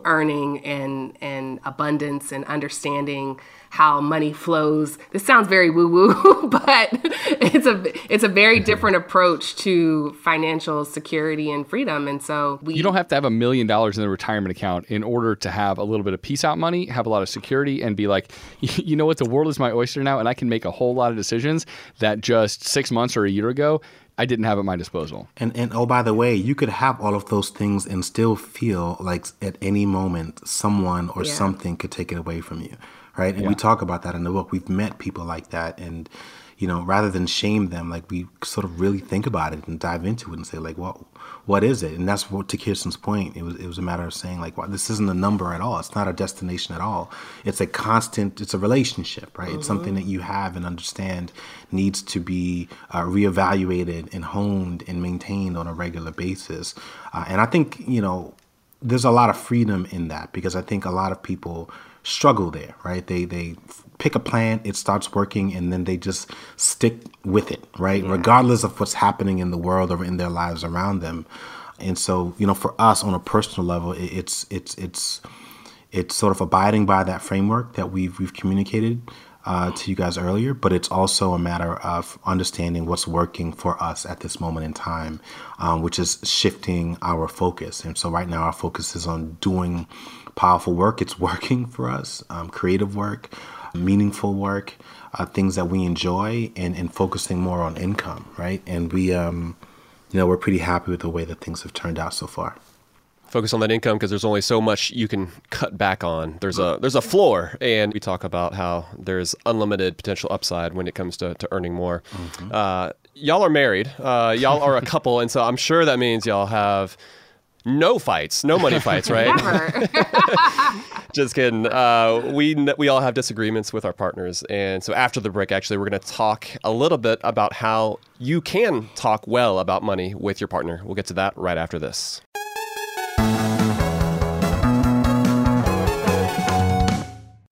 earning and, and abundance and understanding how money flows. This sounds very woo woo, but it's a it's a very mm-hmm. different approach to financial security and freedom. And so we You don't have to have a million dollars in the retirement account in order to have a little bit of peace out money, have a lot of security and be like, you know what, the world is my oyster now and I can make a whole lot of decisions that just 6 months or a year ago I didn't have at my disposal. And and oh by the way, you could have all of those things and still feel like at any moment someone or yeah. something could take it away from you, right? And yeah. we talk about that in the book. We've met people like that and you know, rather than shame them, like we sort of really think about it and dive into it and say like, well, what is it? And that's what to Kiersten's point. It was it was a matter of saying like, well, this isn't a number at all. It's not a destination at all. It's a constant. It's a relationship, right? Mm-hmm. It's something that you have and understand needs to be uh, reevaluated and honed and maintained on a regular basis. Uh, and I think you know, there's a lot of freedom in that because I think a lot of people struggle there, right? They they pick a plan, it starts working, and then they just stick with it, right? Yeah. Regardless of what's happening in the world or in their lives around them. And so, you know, for us on a personal level, it's it's it's it's sort of abiding by that framework that we've we've communicated uh, to you guys earlier, but it's also a matter of understanding what's working for us at this moment in time, um, which is shifting our focus. And so right now, our focus is on doing powerful work. It's working for us, um, creative work, meaningful work, uh, things that we enjoy, and, and focusing more on income, right? And we, um, you know, we're pretty happy with the way that things have turned out so far focus on that income because there's only so much you can cut back on. There's a there's a floor, and we talk about how there's unlimited potential upside when it comes to, to earning more. Mm-hmm. Uh, y'all are married. Uh, y'all are a couple, and so I'm sure that means y'all have no fights, no money fights, right? Just kidding. Uh, we we all have disagreements with our partners, and so after the break, actually, we're going to talk a little bit about how you can talk well about money with your partner. We'll get to that right after this.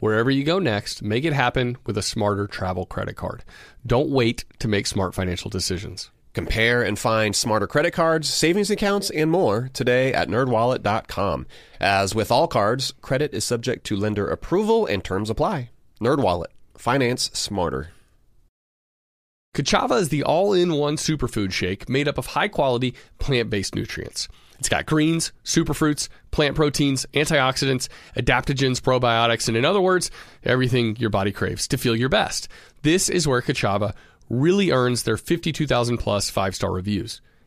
Wherever you go next, make it happen with a smarter travel credit card. Don't wait to make smart financial decisions. Compare and find smarter credit cards, savings accounts, and more today at nerdwallet.com. As with all cards, credit is subject to lender approval and terms apply. NerdWallet. Finance smarter. Ka'Chava is the all-in-one superfood shake made up of high-quality plant-based nutrients. It's got greens, superfruits, plant proteins, antioxidants, adaptogens, probiotics, and in other words, everything your body craves to feel your best. This is where Ka'Chava really earns their 52,000 plus five star reviews.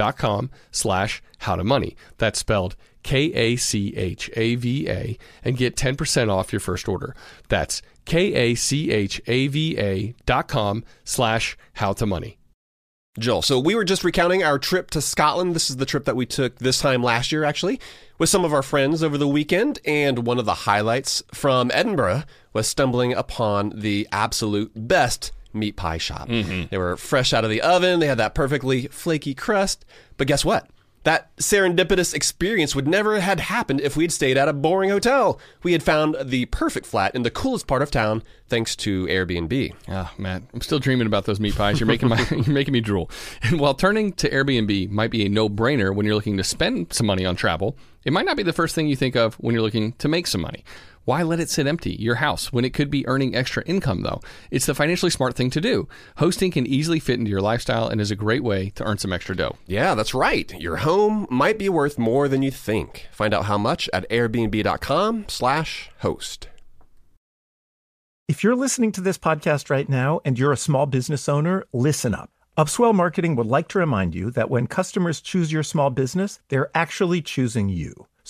com slash how to money. That's spelled K A C H A V A and get 10% off your first order. That's K A C H A V A dot com slash how to money. Joel, so we were just recounting our trip to Scotland. This is the trip that we took this time last year, actually, with some of our friends over the weekend. And one of the highlights from Edinburgh was stumbling upon the absolute best meat pie shop. Mm-hmm. They were fresh out of the oven. They had that perfectly flaky crust. But guess what? That serendipitous experience would never had happened if we'd stayed at a boring hotel. We had found the perfect flat in the coolest part of town thanks to Airbnb. Oh Matt, I'm still dreaming about those meat pies. You're making my you're making me drool. And while turning to Airbnb might be a no-brainer when you're looking to spend some money on travel, it might not be the first thing you think of when you're looking to make some money. Why let it sit empty, your house, when it could be earning extra income, though? It's the financially smart thing to do. Hosting can easily fit into your lifestyle and is a great way to earn some extra dough. Yeah, that's right. Your home might be worth more than you think. Find out how much at airbnb.com slash host. If you're listening to this podcast right now and you're a small business owner, listen up. Upswell Marketing would like to remind you that when customers choose your small business, they're actually choosing you.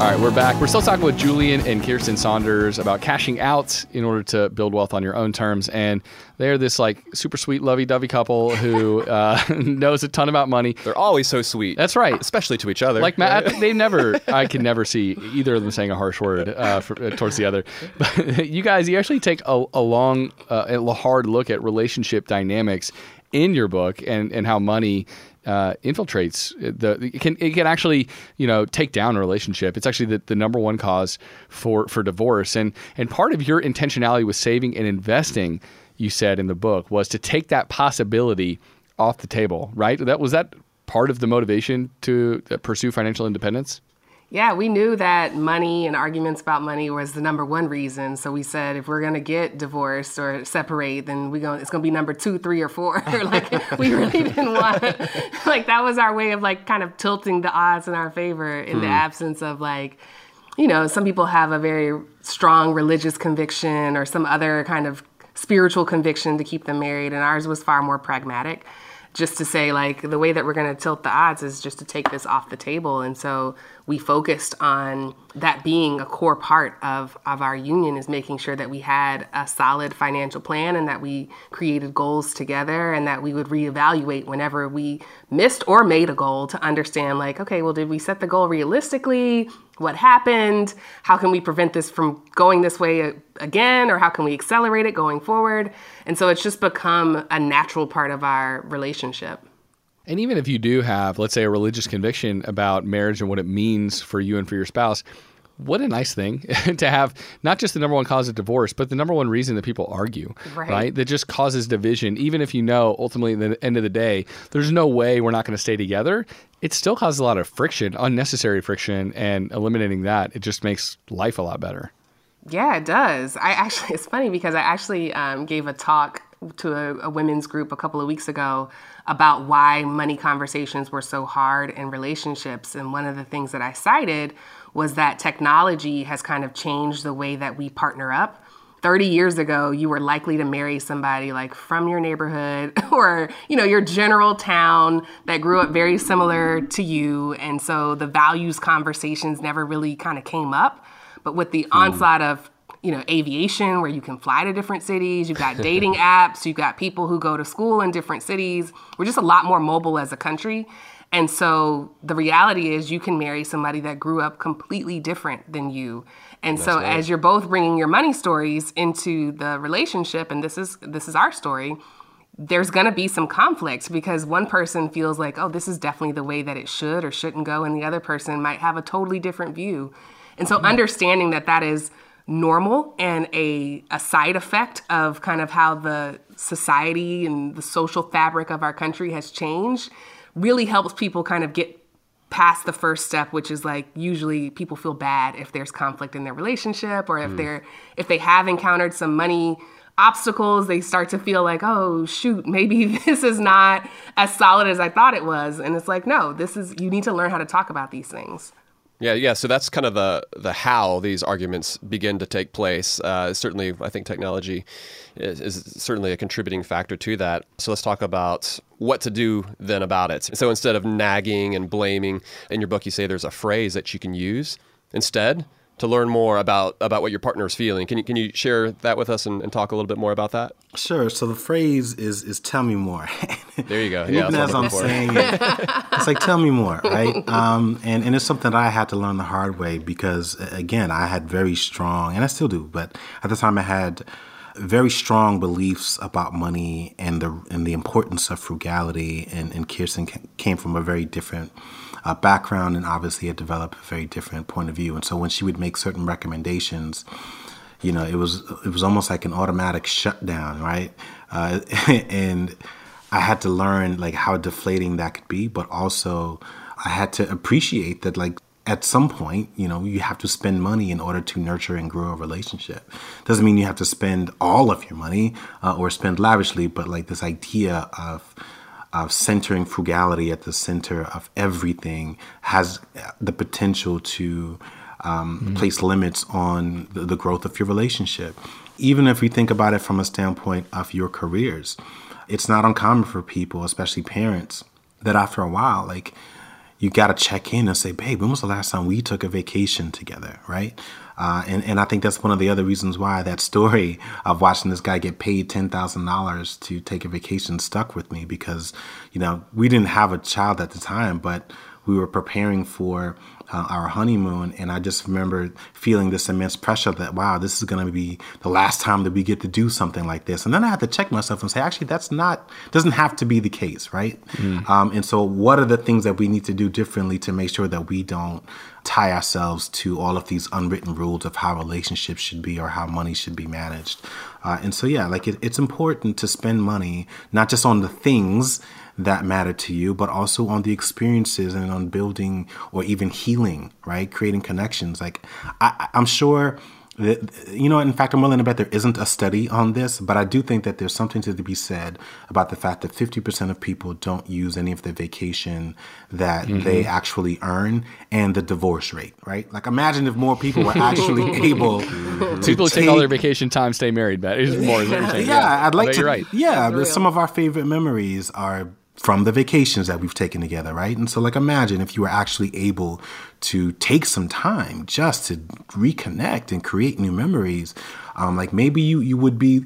All right, we're back. We're still talking with Julien and Kiersten Saunders about cashing out in order to build wealth on your own terms. And they're this like super sweet, lovey dovey couple who uh, knows a ton about money. They're always so sweet. That's right. Especially to each other. Like Matt, they never, I can never see either of them saying a harsh word uh, for, uh, towards the other. But you guys, you actually take a, a long, uh, a hard look at relationship dynamics in your book and, and how money uh, infiltrates the it can it can actually you know take down a relationship. It's actually the, the number one cause for for divorce. And and part of your intentionality with saving and investing, you said in the book, was to take that possibility off the table. Right? That was that part of the motivation to pursue financial independence. Yeah, we knew that money and arguments about money was the number one reason. So we said if we're gonna get divorced or separate, then we going it's gonna be number two, three, or four. like we really didn't want like that was our way of like kind of tilting the odds in our favor in the hmm. absence of like you know, some people have a very strong religious conviction or some other kind of spiritual conviction to keep them married, and ours was far more pragmatic just to say like the way that we're going to tilt the odds is just to take this off the table. And so we focused on that being a core part of, of our union is making sure that we had a solid financial plan and that we created goals together and that we would reevaluate whenever we missed or made a goal to understand like okay well did we set the goal realistically what happened how can we prevent this from going this way again or how can we accelerate it going forward? And so it's just become a natural part of our relationship. And even if you do have, let's say, a religious conviction about marriage and what it means for you and for your spouse, what a nice thing to have not just the number one cause of divorce, but the number one reason that people argue, right? right? That just causes division. Even if you know ultimately at the end of the day, there's no way we're not going to stay together, it still causes a lot of friction, unnecessary friction, and eliminating that, it just makes life a lot better. Yeah, it does. I actually, it's funny because I actually um, gave a talk to a, a women's group a couple of weeks ago about why money conversations were so hard in relationships. And one of the things that I cited was that technology has kind of changed the way that we partner up. 30 years ago, you were likely to marry somebody like from your neighborhood or, you know, your general town that grew up very similar to you. And so the values conversations never really kind of came up. But with the hmm. onslaught of you know, aviation where you can fly to different cities. You've got dating apps. You've got people who go to school in different cities. We're just a lot more mobile as a country. And so the reality is you can marry somebody that grew up completely different than you. And That's so right. as you're both bringing your money stories into the relationship and this is this is our story, there's going to be some conflict because one person feels like, "Oh, this is definitely the way that it should or shouldn't go," and the other person might have a totally different view. And so mm-hmm. understanding that that is normal and a, a side effect of kind of how the society and the social fabric of our country has changed really helps people kind of get past the first step which is like usually people feel bad if there's conflict in their relationship or if mm. they're if they have encountered some money obstacles they start to feel like oh shoot maybe this is not as solid as i thought it was and it's like no this is you need to learn how to talk about these things yeah, yeah. So that's kind of the the how these arguments begin to take place. Uh, certainly, I think technology is, is, certainly a contributing factor to that. So let's talk about what to do then about it. So instead of nagging and blaming, in your book you say there's a phrase that you can use instead to learn more about about what your partner is feeling. Can you can you share that with us and, and talk a little bit more about that? Sure. So the phrase is is "tell me more." there you go. Yeah, even as I'm saying it, it's like "tell me more," right? Um, and and it's something that I had to learn the hard way because again, I had very strong, and I still do, but at the time I had very strong beliefs about money and the and the importance of frugality. And, and Kiersten came from a very different uh, background and obviously had developed a very different point of view. And so when she would make certain recommendations, you know, it was it was almost like an automatic shutdown, right? Uh, and I had to learn like how deflating that could be, but also I had to appreciate that like at some point, you know, you have to spend money in order to nurture and grow a relationship. Doesn't mean you have to spend all of your money uh, or spend lavishly, but like this idea of of centering frugality at the center of everything has the potential to um, mm-hmm. place limits on the, the growth of your relationship. Even if we think about it from a standpoint of your careers, it's not uncommon for people, especially parents, that after a while, like you got to check in and say, babe, when was the last time we took a vacation together, right? Uh, and, and I think that's one of the other reasons why that story of watching this guy get paid $10,000 to take a vacation stuck with me because, you know, we didn't have a child at the time, but we were preparing for uh, our honeymoon, and I just remember feeling this immense pressure that wow, this is going to be the last time that we get to do something like this. And then I had to check myself and say, actually, that's not doesn't have to be the case, right? Mm. Um, and so, what are the things that we need to do differently to make sure that we don't tie ourselves to all of these unwritten rules of how relationships should be or how money should be managed? Uh, and so, yeah, like it, it's important to spend money not just on the things that matter to you, but also on the experiences and on building or even healing, right? Creating connections. Like I, I'm sure you know, in fact, I'm willing to bet there isn't a study on this, but I do think that there's something to be said about the fact that 50% of people don't use any of the vacation that mm-hmm. they actually earn and the divorce rate, right? Like imagine if more people were actually able to people take, take all their vacation time stay married, but it's more. Yeah, yeah, I'd like to. Right. Yeah, some of our favorite memories are from the vacations that we've taken together, right? And so, like, imagine if you were actually able to take some time just to reconnect and create new memories. Um, like, maybe you you would be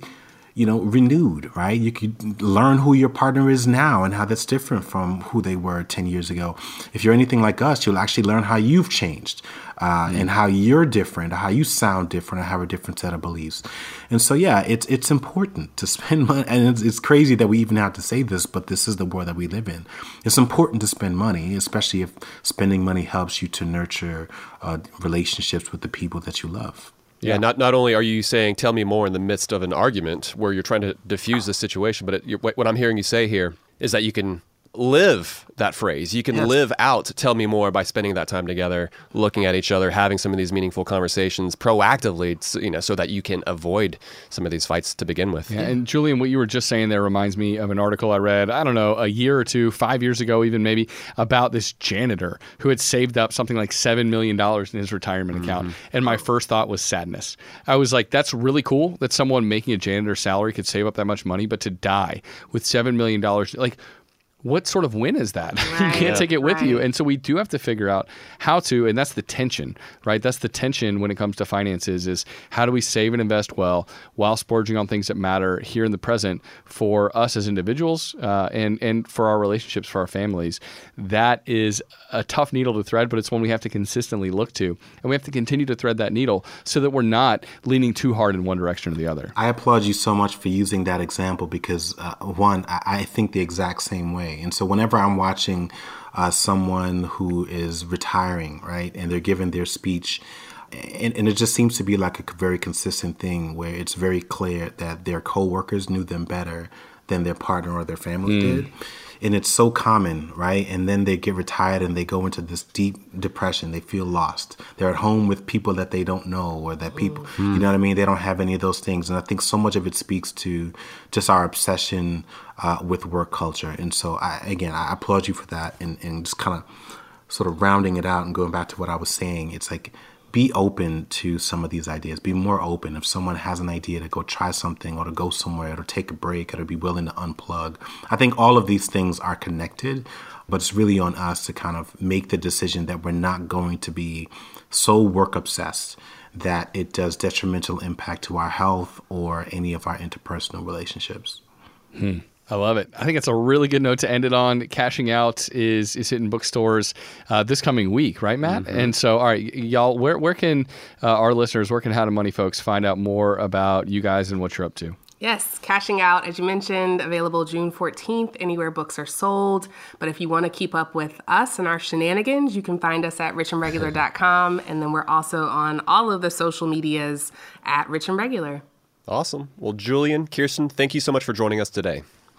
you know, renewed, right? You could learn who your partner is now and how that's different from who they were 10 years ago. If you're anything like us, you'll actually learn how you've changed uh, mm. and how you're different, how you sound different, and have a different set of beliefs. And so, yeah, it's it's important to spend money. And it's, it's crazy that we even have to say this, but this is the world that we live in. It's important to spend money, especially if spending money helps you to nurture uh, relationships with the people that you love. Yeah, not not only are you saying "tell me more" in the midst of an argument where you're trying to diffuse the situation, but it, what I'm hearing you say here is that you can live that phrase. You can yes. live out tell me more by spending that time together, looking at each other, having some of these meaningful conversations proactively, you know, so that you can avoid some of these fights to begin with. Yeah, and Julien, what you were just saying there reminds me of an article I read, I don't know, a year or two, 5 years ago even maybe, about this janitor who had saved up something like 7 million dollars in his retirement mm-hmm. account. And my first thought was sadness. I was like that's really cool that someone making a janitor salary could save up that much money, but to die with 7 million dollars like what sort of win is that? Right. you can't take it with right. you. And so we do have to figure out how to, and that's the tension, right? That's the tension when it comes to finances is how do we save and invest well while splurging on things that matter here in the present for us as individuals uh, and, and for our relationships, for our families. That is a tough needle to thread, but it's one we have to consistently look to. And we have to continue to thread that needle so that we're not leaning too hard in one direction or the other. I applaud you so much for using that example because, uh, one, I, I think the exact same way way. And so whenever I'm watching uh, someone who is retiring, right, and they're giving their speech, and, and, it just seems to be like a very consistent thing where it's very clear that their coworkers knew them better than their partner or their family mm. did and it's so common, right? And then they get retired and they go into this deep depression. They feel lost. They're at home with people that they don't know or that people, mm. you know what I mean? They don't have any of those things. And I think so much of it speaks to just our obsession uh, with work culture. And so, I, again, I applaud you for that and, and just kind of sort of rounding it out and going back to what I was saying. It's like, be open to some of these ideas. Be more open. If someone has an idea to go try something or to go somewhere or take a break or to be willing to unplug, I think all of these things are connected. But it's really on us to kind of make the decision that we're not going to be so work obsessed that it does detrimental impact to our health or any of our interpersonal relationships. Hmm. I love it. I think it's a really good note to end it on. Cashing out is is hitting bookstores uh, this coming week, right, Matt? Mm-hmm. And so, all right, y'all, where where can uh, our listeners, where can How to Money folks find out more about you guys and what you're up to? Yes, Cashing Out, as you mentioned, available June 14th, anywhere books are sold. But if you want to keep up with us and our shenanigans, you can find us at richandregular.com. And then we're also on all of the social medias at Rich and Regular. Awesome. Well, Julien, Kiersten, thank you so much for joining us today.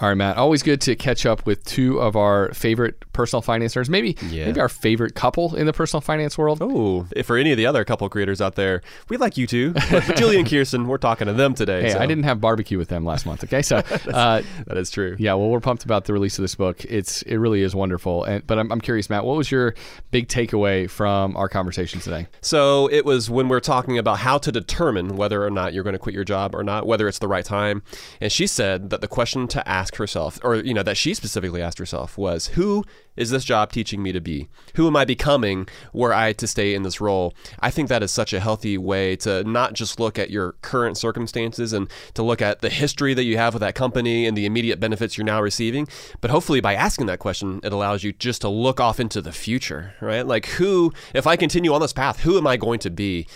All right, Matt. Always good to catch up with two of our favorite personal financiers. Maybe yeah. maybe our favorite couple in the personal finance world. Oh, if for any of the other couple creators out there, we like you too. But for Julien and Kiersten, we're talking to them today. Hey, so. I didn't have barbecue with them last month. Okay, so uh, that is true. Yeah, well, we're pumped about the release of this book. It's it really is wonderful. And but I'm, I'm curious, Matt, what was your big takeaway from our conversation today? So it was when we're talking about how to determine whether or not you're going to quit your job or not, whether it's the right time. And she said that the question to ask herself, or you know that she specifically asked herself was who is this job teaching me to be? Who am I becoming were I to stay in this role? I think that is such a healthy way to not just look at your current circumstances and to look at the history that you have with that company and the immediate benefits you're now receiving, but hopefully by asking that question, it allows you just to look off into the future, right? Like who, if I continue on this path, who am I going to be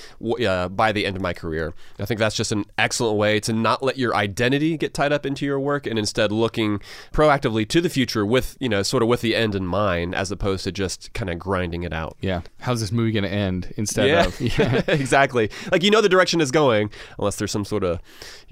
uh, by the end of my career? I think that's just an excellent way to not let your identity get tied up into your work and instead looking proactively to the future with, you know, sort of with the end in in mind as opposed to just kind of grinding it out. Yeah. How's this movie going to end instead yeah. of yeah. exactly. Like you know the direction is going unless there's some sort of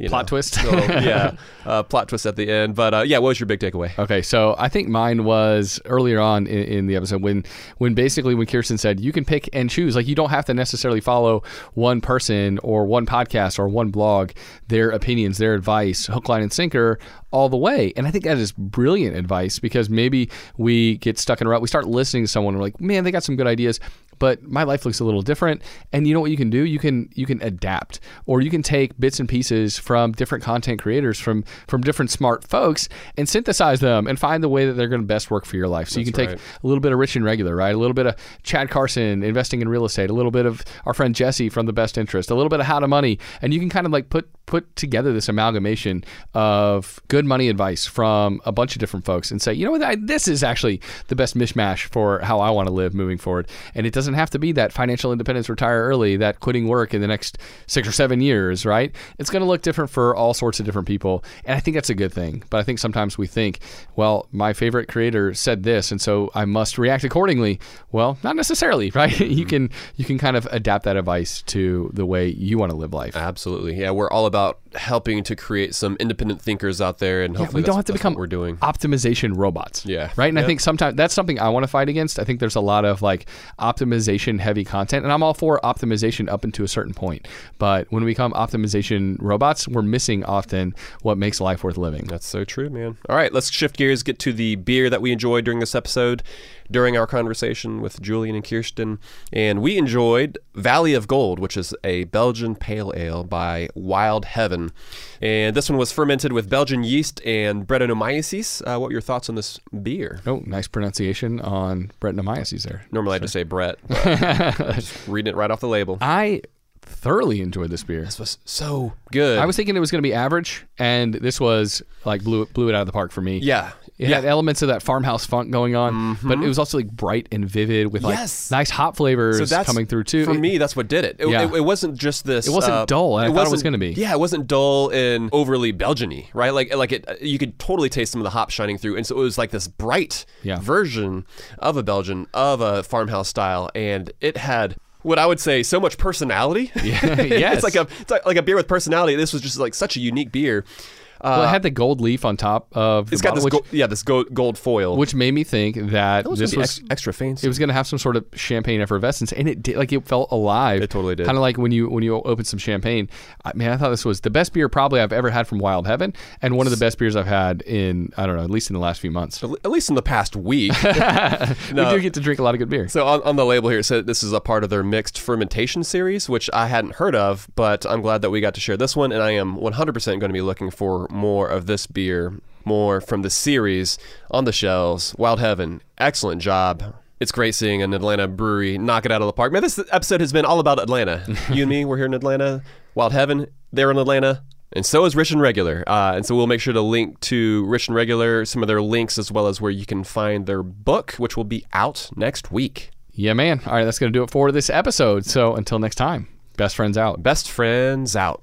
plot know, twist. little, yeah, uh, plot twist at the end. But uh, yeah, what was your big takeaway? Okay, so I think mine was earlier on in, in the episode when when basically when Kiersten said you can pick and choose, like you don't have to necessarily follow one person or one podcast or one blog, their opinions, their advice, hook, line, and sinker all the way. And I think that is brilliant advice because maybe we get stuck in a rut. We start listening to someone, we're like, man, they got some good ideas but my life looks a little different. And you know what you can do? You can you can adapt or you can take bits and pieces from different content creators from from different smart folks and synthesize them and find the way that they're going to best work for your life. So That's you can right. take a little bit of rich and regular right? A little bit of chad carson investing in real estate a little bit of our friend jesse from the best interest a little bit of how to money. And you can kind of like put put together this amalgamation of good money advice from a bunch of different folks and say you know what? I, this is actually the best mishmash for how i want to live moving forward. And it doesn't doesn't have to be that financial independence, retire early, that quitting work in the next six or seven years, right? It's going to look different for all sorts of different people. And I think that's a good thing. But I think sometimes we think, well, my favorite creator said this, and so I must react accordingly. Well, not necessarily, right? Mm-hmm. you can you can kind of adapt that advice to the way you want to live life. Absolutely. Yeah, we're all about helping to create some independent thinkers out there and hopefully yeah, we don't have to become we're doing optimization robots. Yeah. Right? And I think sometimes that's something I want to fight against. I think there's a lot of like optimization optimization heavy content. And I'm all for optimization up into a certain point. But when we become optimization robots, we're missing often what makes life worth living. That's so true, man. All right, let's shift gears, get to the beer that we enjoyed during this episode, during our conversation with Julien and Kiersten. And we enjoyed Valley of Gold, which is a Belgian pale ale by Wild Heaven. And this one was fermented with Belgian yeast and Brettanomyces. Uh, what were your thoughts on this beer? Oh, nice pronunciation on Brettanomyces there. Normally I just say Brett. just reading it right off the label. I thoroughly enjoyed this beer. This was so good. I was thinking it was going to be average, and this was like blew blew it out of the park for me. Yeah, it yeah. had elements of that farmhouse funk going on, mm-hmm. but it was also like bright and vivid with like yes. nice hop flavors so coming through too. For me, that's what did it. It, yeah. it, it wasn't just this. It wasn't uh, dull. I it thought it was going to be. Yeah, it wasn't dull and overly Belgiany, right? Like like it, you could totally taste some of the hops shining through, and so it was like this bright yeah. version of a Belgian of a farmhouse style, and it had what I would say so much personality. Yeah, yes. it's like a it's like, like a beer with personality. This was just like such a unique beer. Well, it uh, had the gold leaf on top of the It's got bottle, this which, gold, yeah, this gold, gold foil. which made me think that was this was ex- extra fancy. it was going to have some sort of champagne effervescence, and it did. Like it felt alive. It totally did. Kind of like when you when you open some champagne. I mean, I thought this was the best beer probably I've ever had from Wild Heaven, and one of the best beers I've had in I don't know, at least in the last few months. At least in the past week. We do get to drink a lot of good beer. So on, on the label here, it said this is a part of their mixed fermentation series, which I hadn't heard of, but I'm glad that we got to share this one, and I am 100% going to be looking for more of this beer, more from the series on the shelves. Wild Heaven, excellent job. It's great seeing an Atlanta brewery knock it out of the park. Man, this episode has been all about Atlanta. you and me, we're here in Atlanta. Wild Heaven, they're in Atlanta. And so is Rich and Regular. Uh, and so we'll make sure to link to Rich and Regular, some of their links, as well as where you can find their book, which will be out next week. Yeah, man. All right, that's going to do it for this episode. So until next time, best friends out. Best friends out.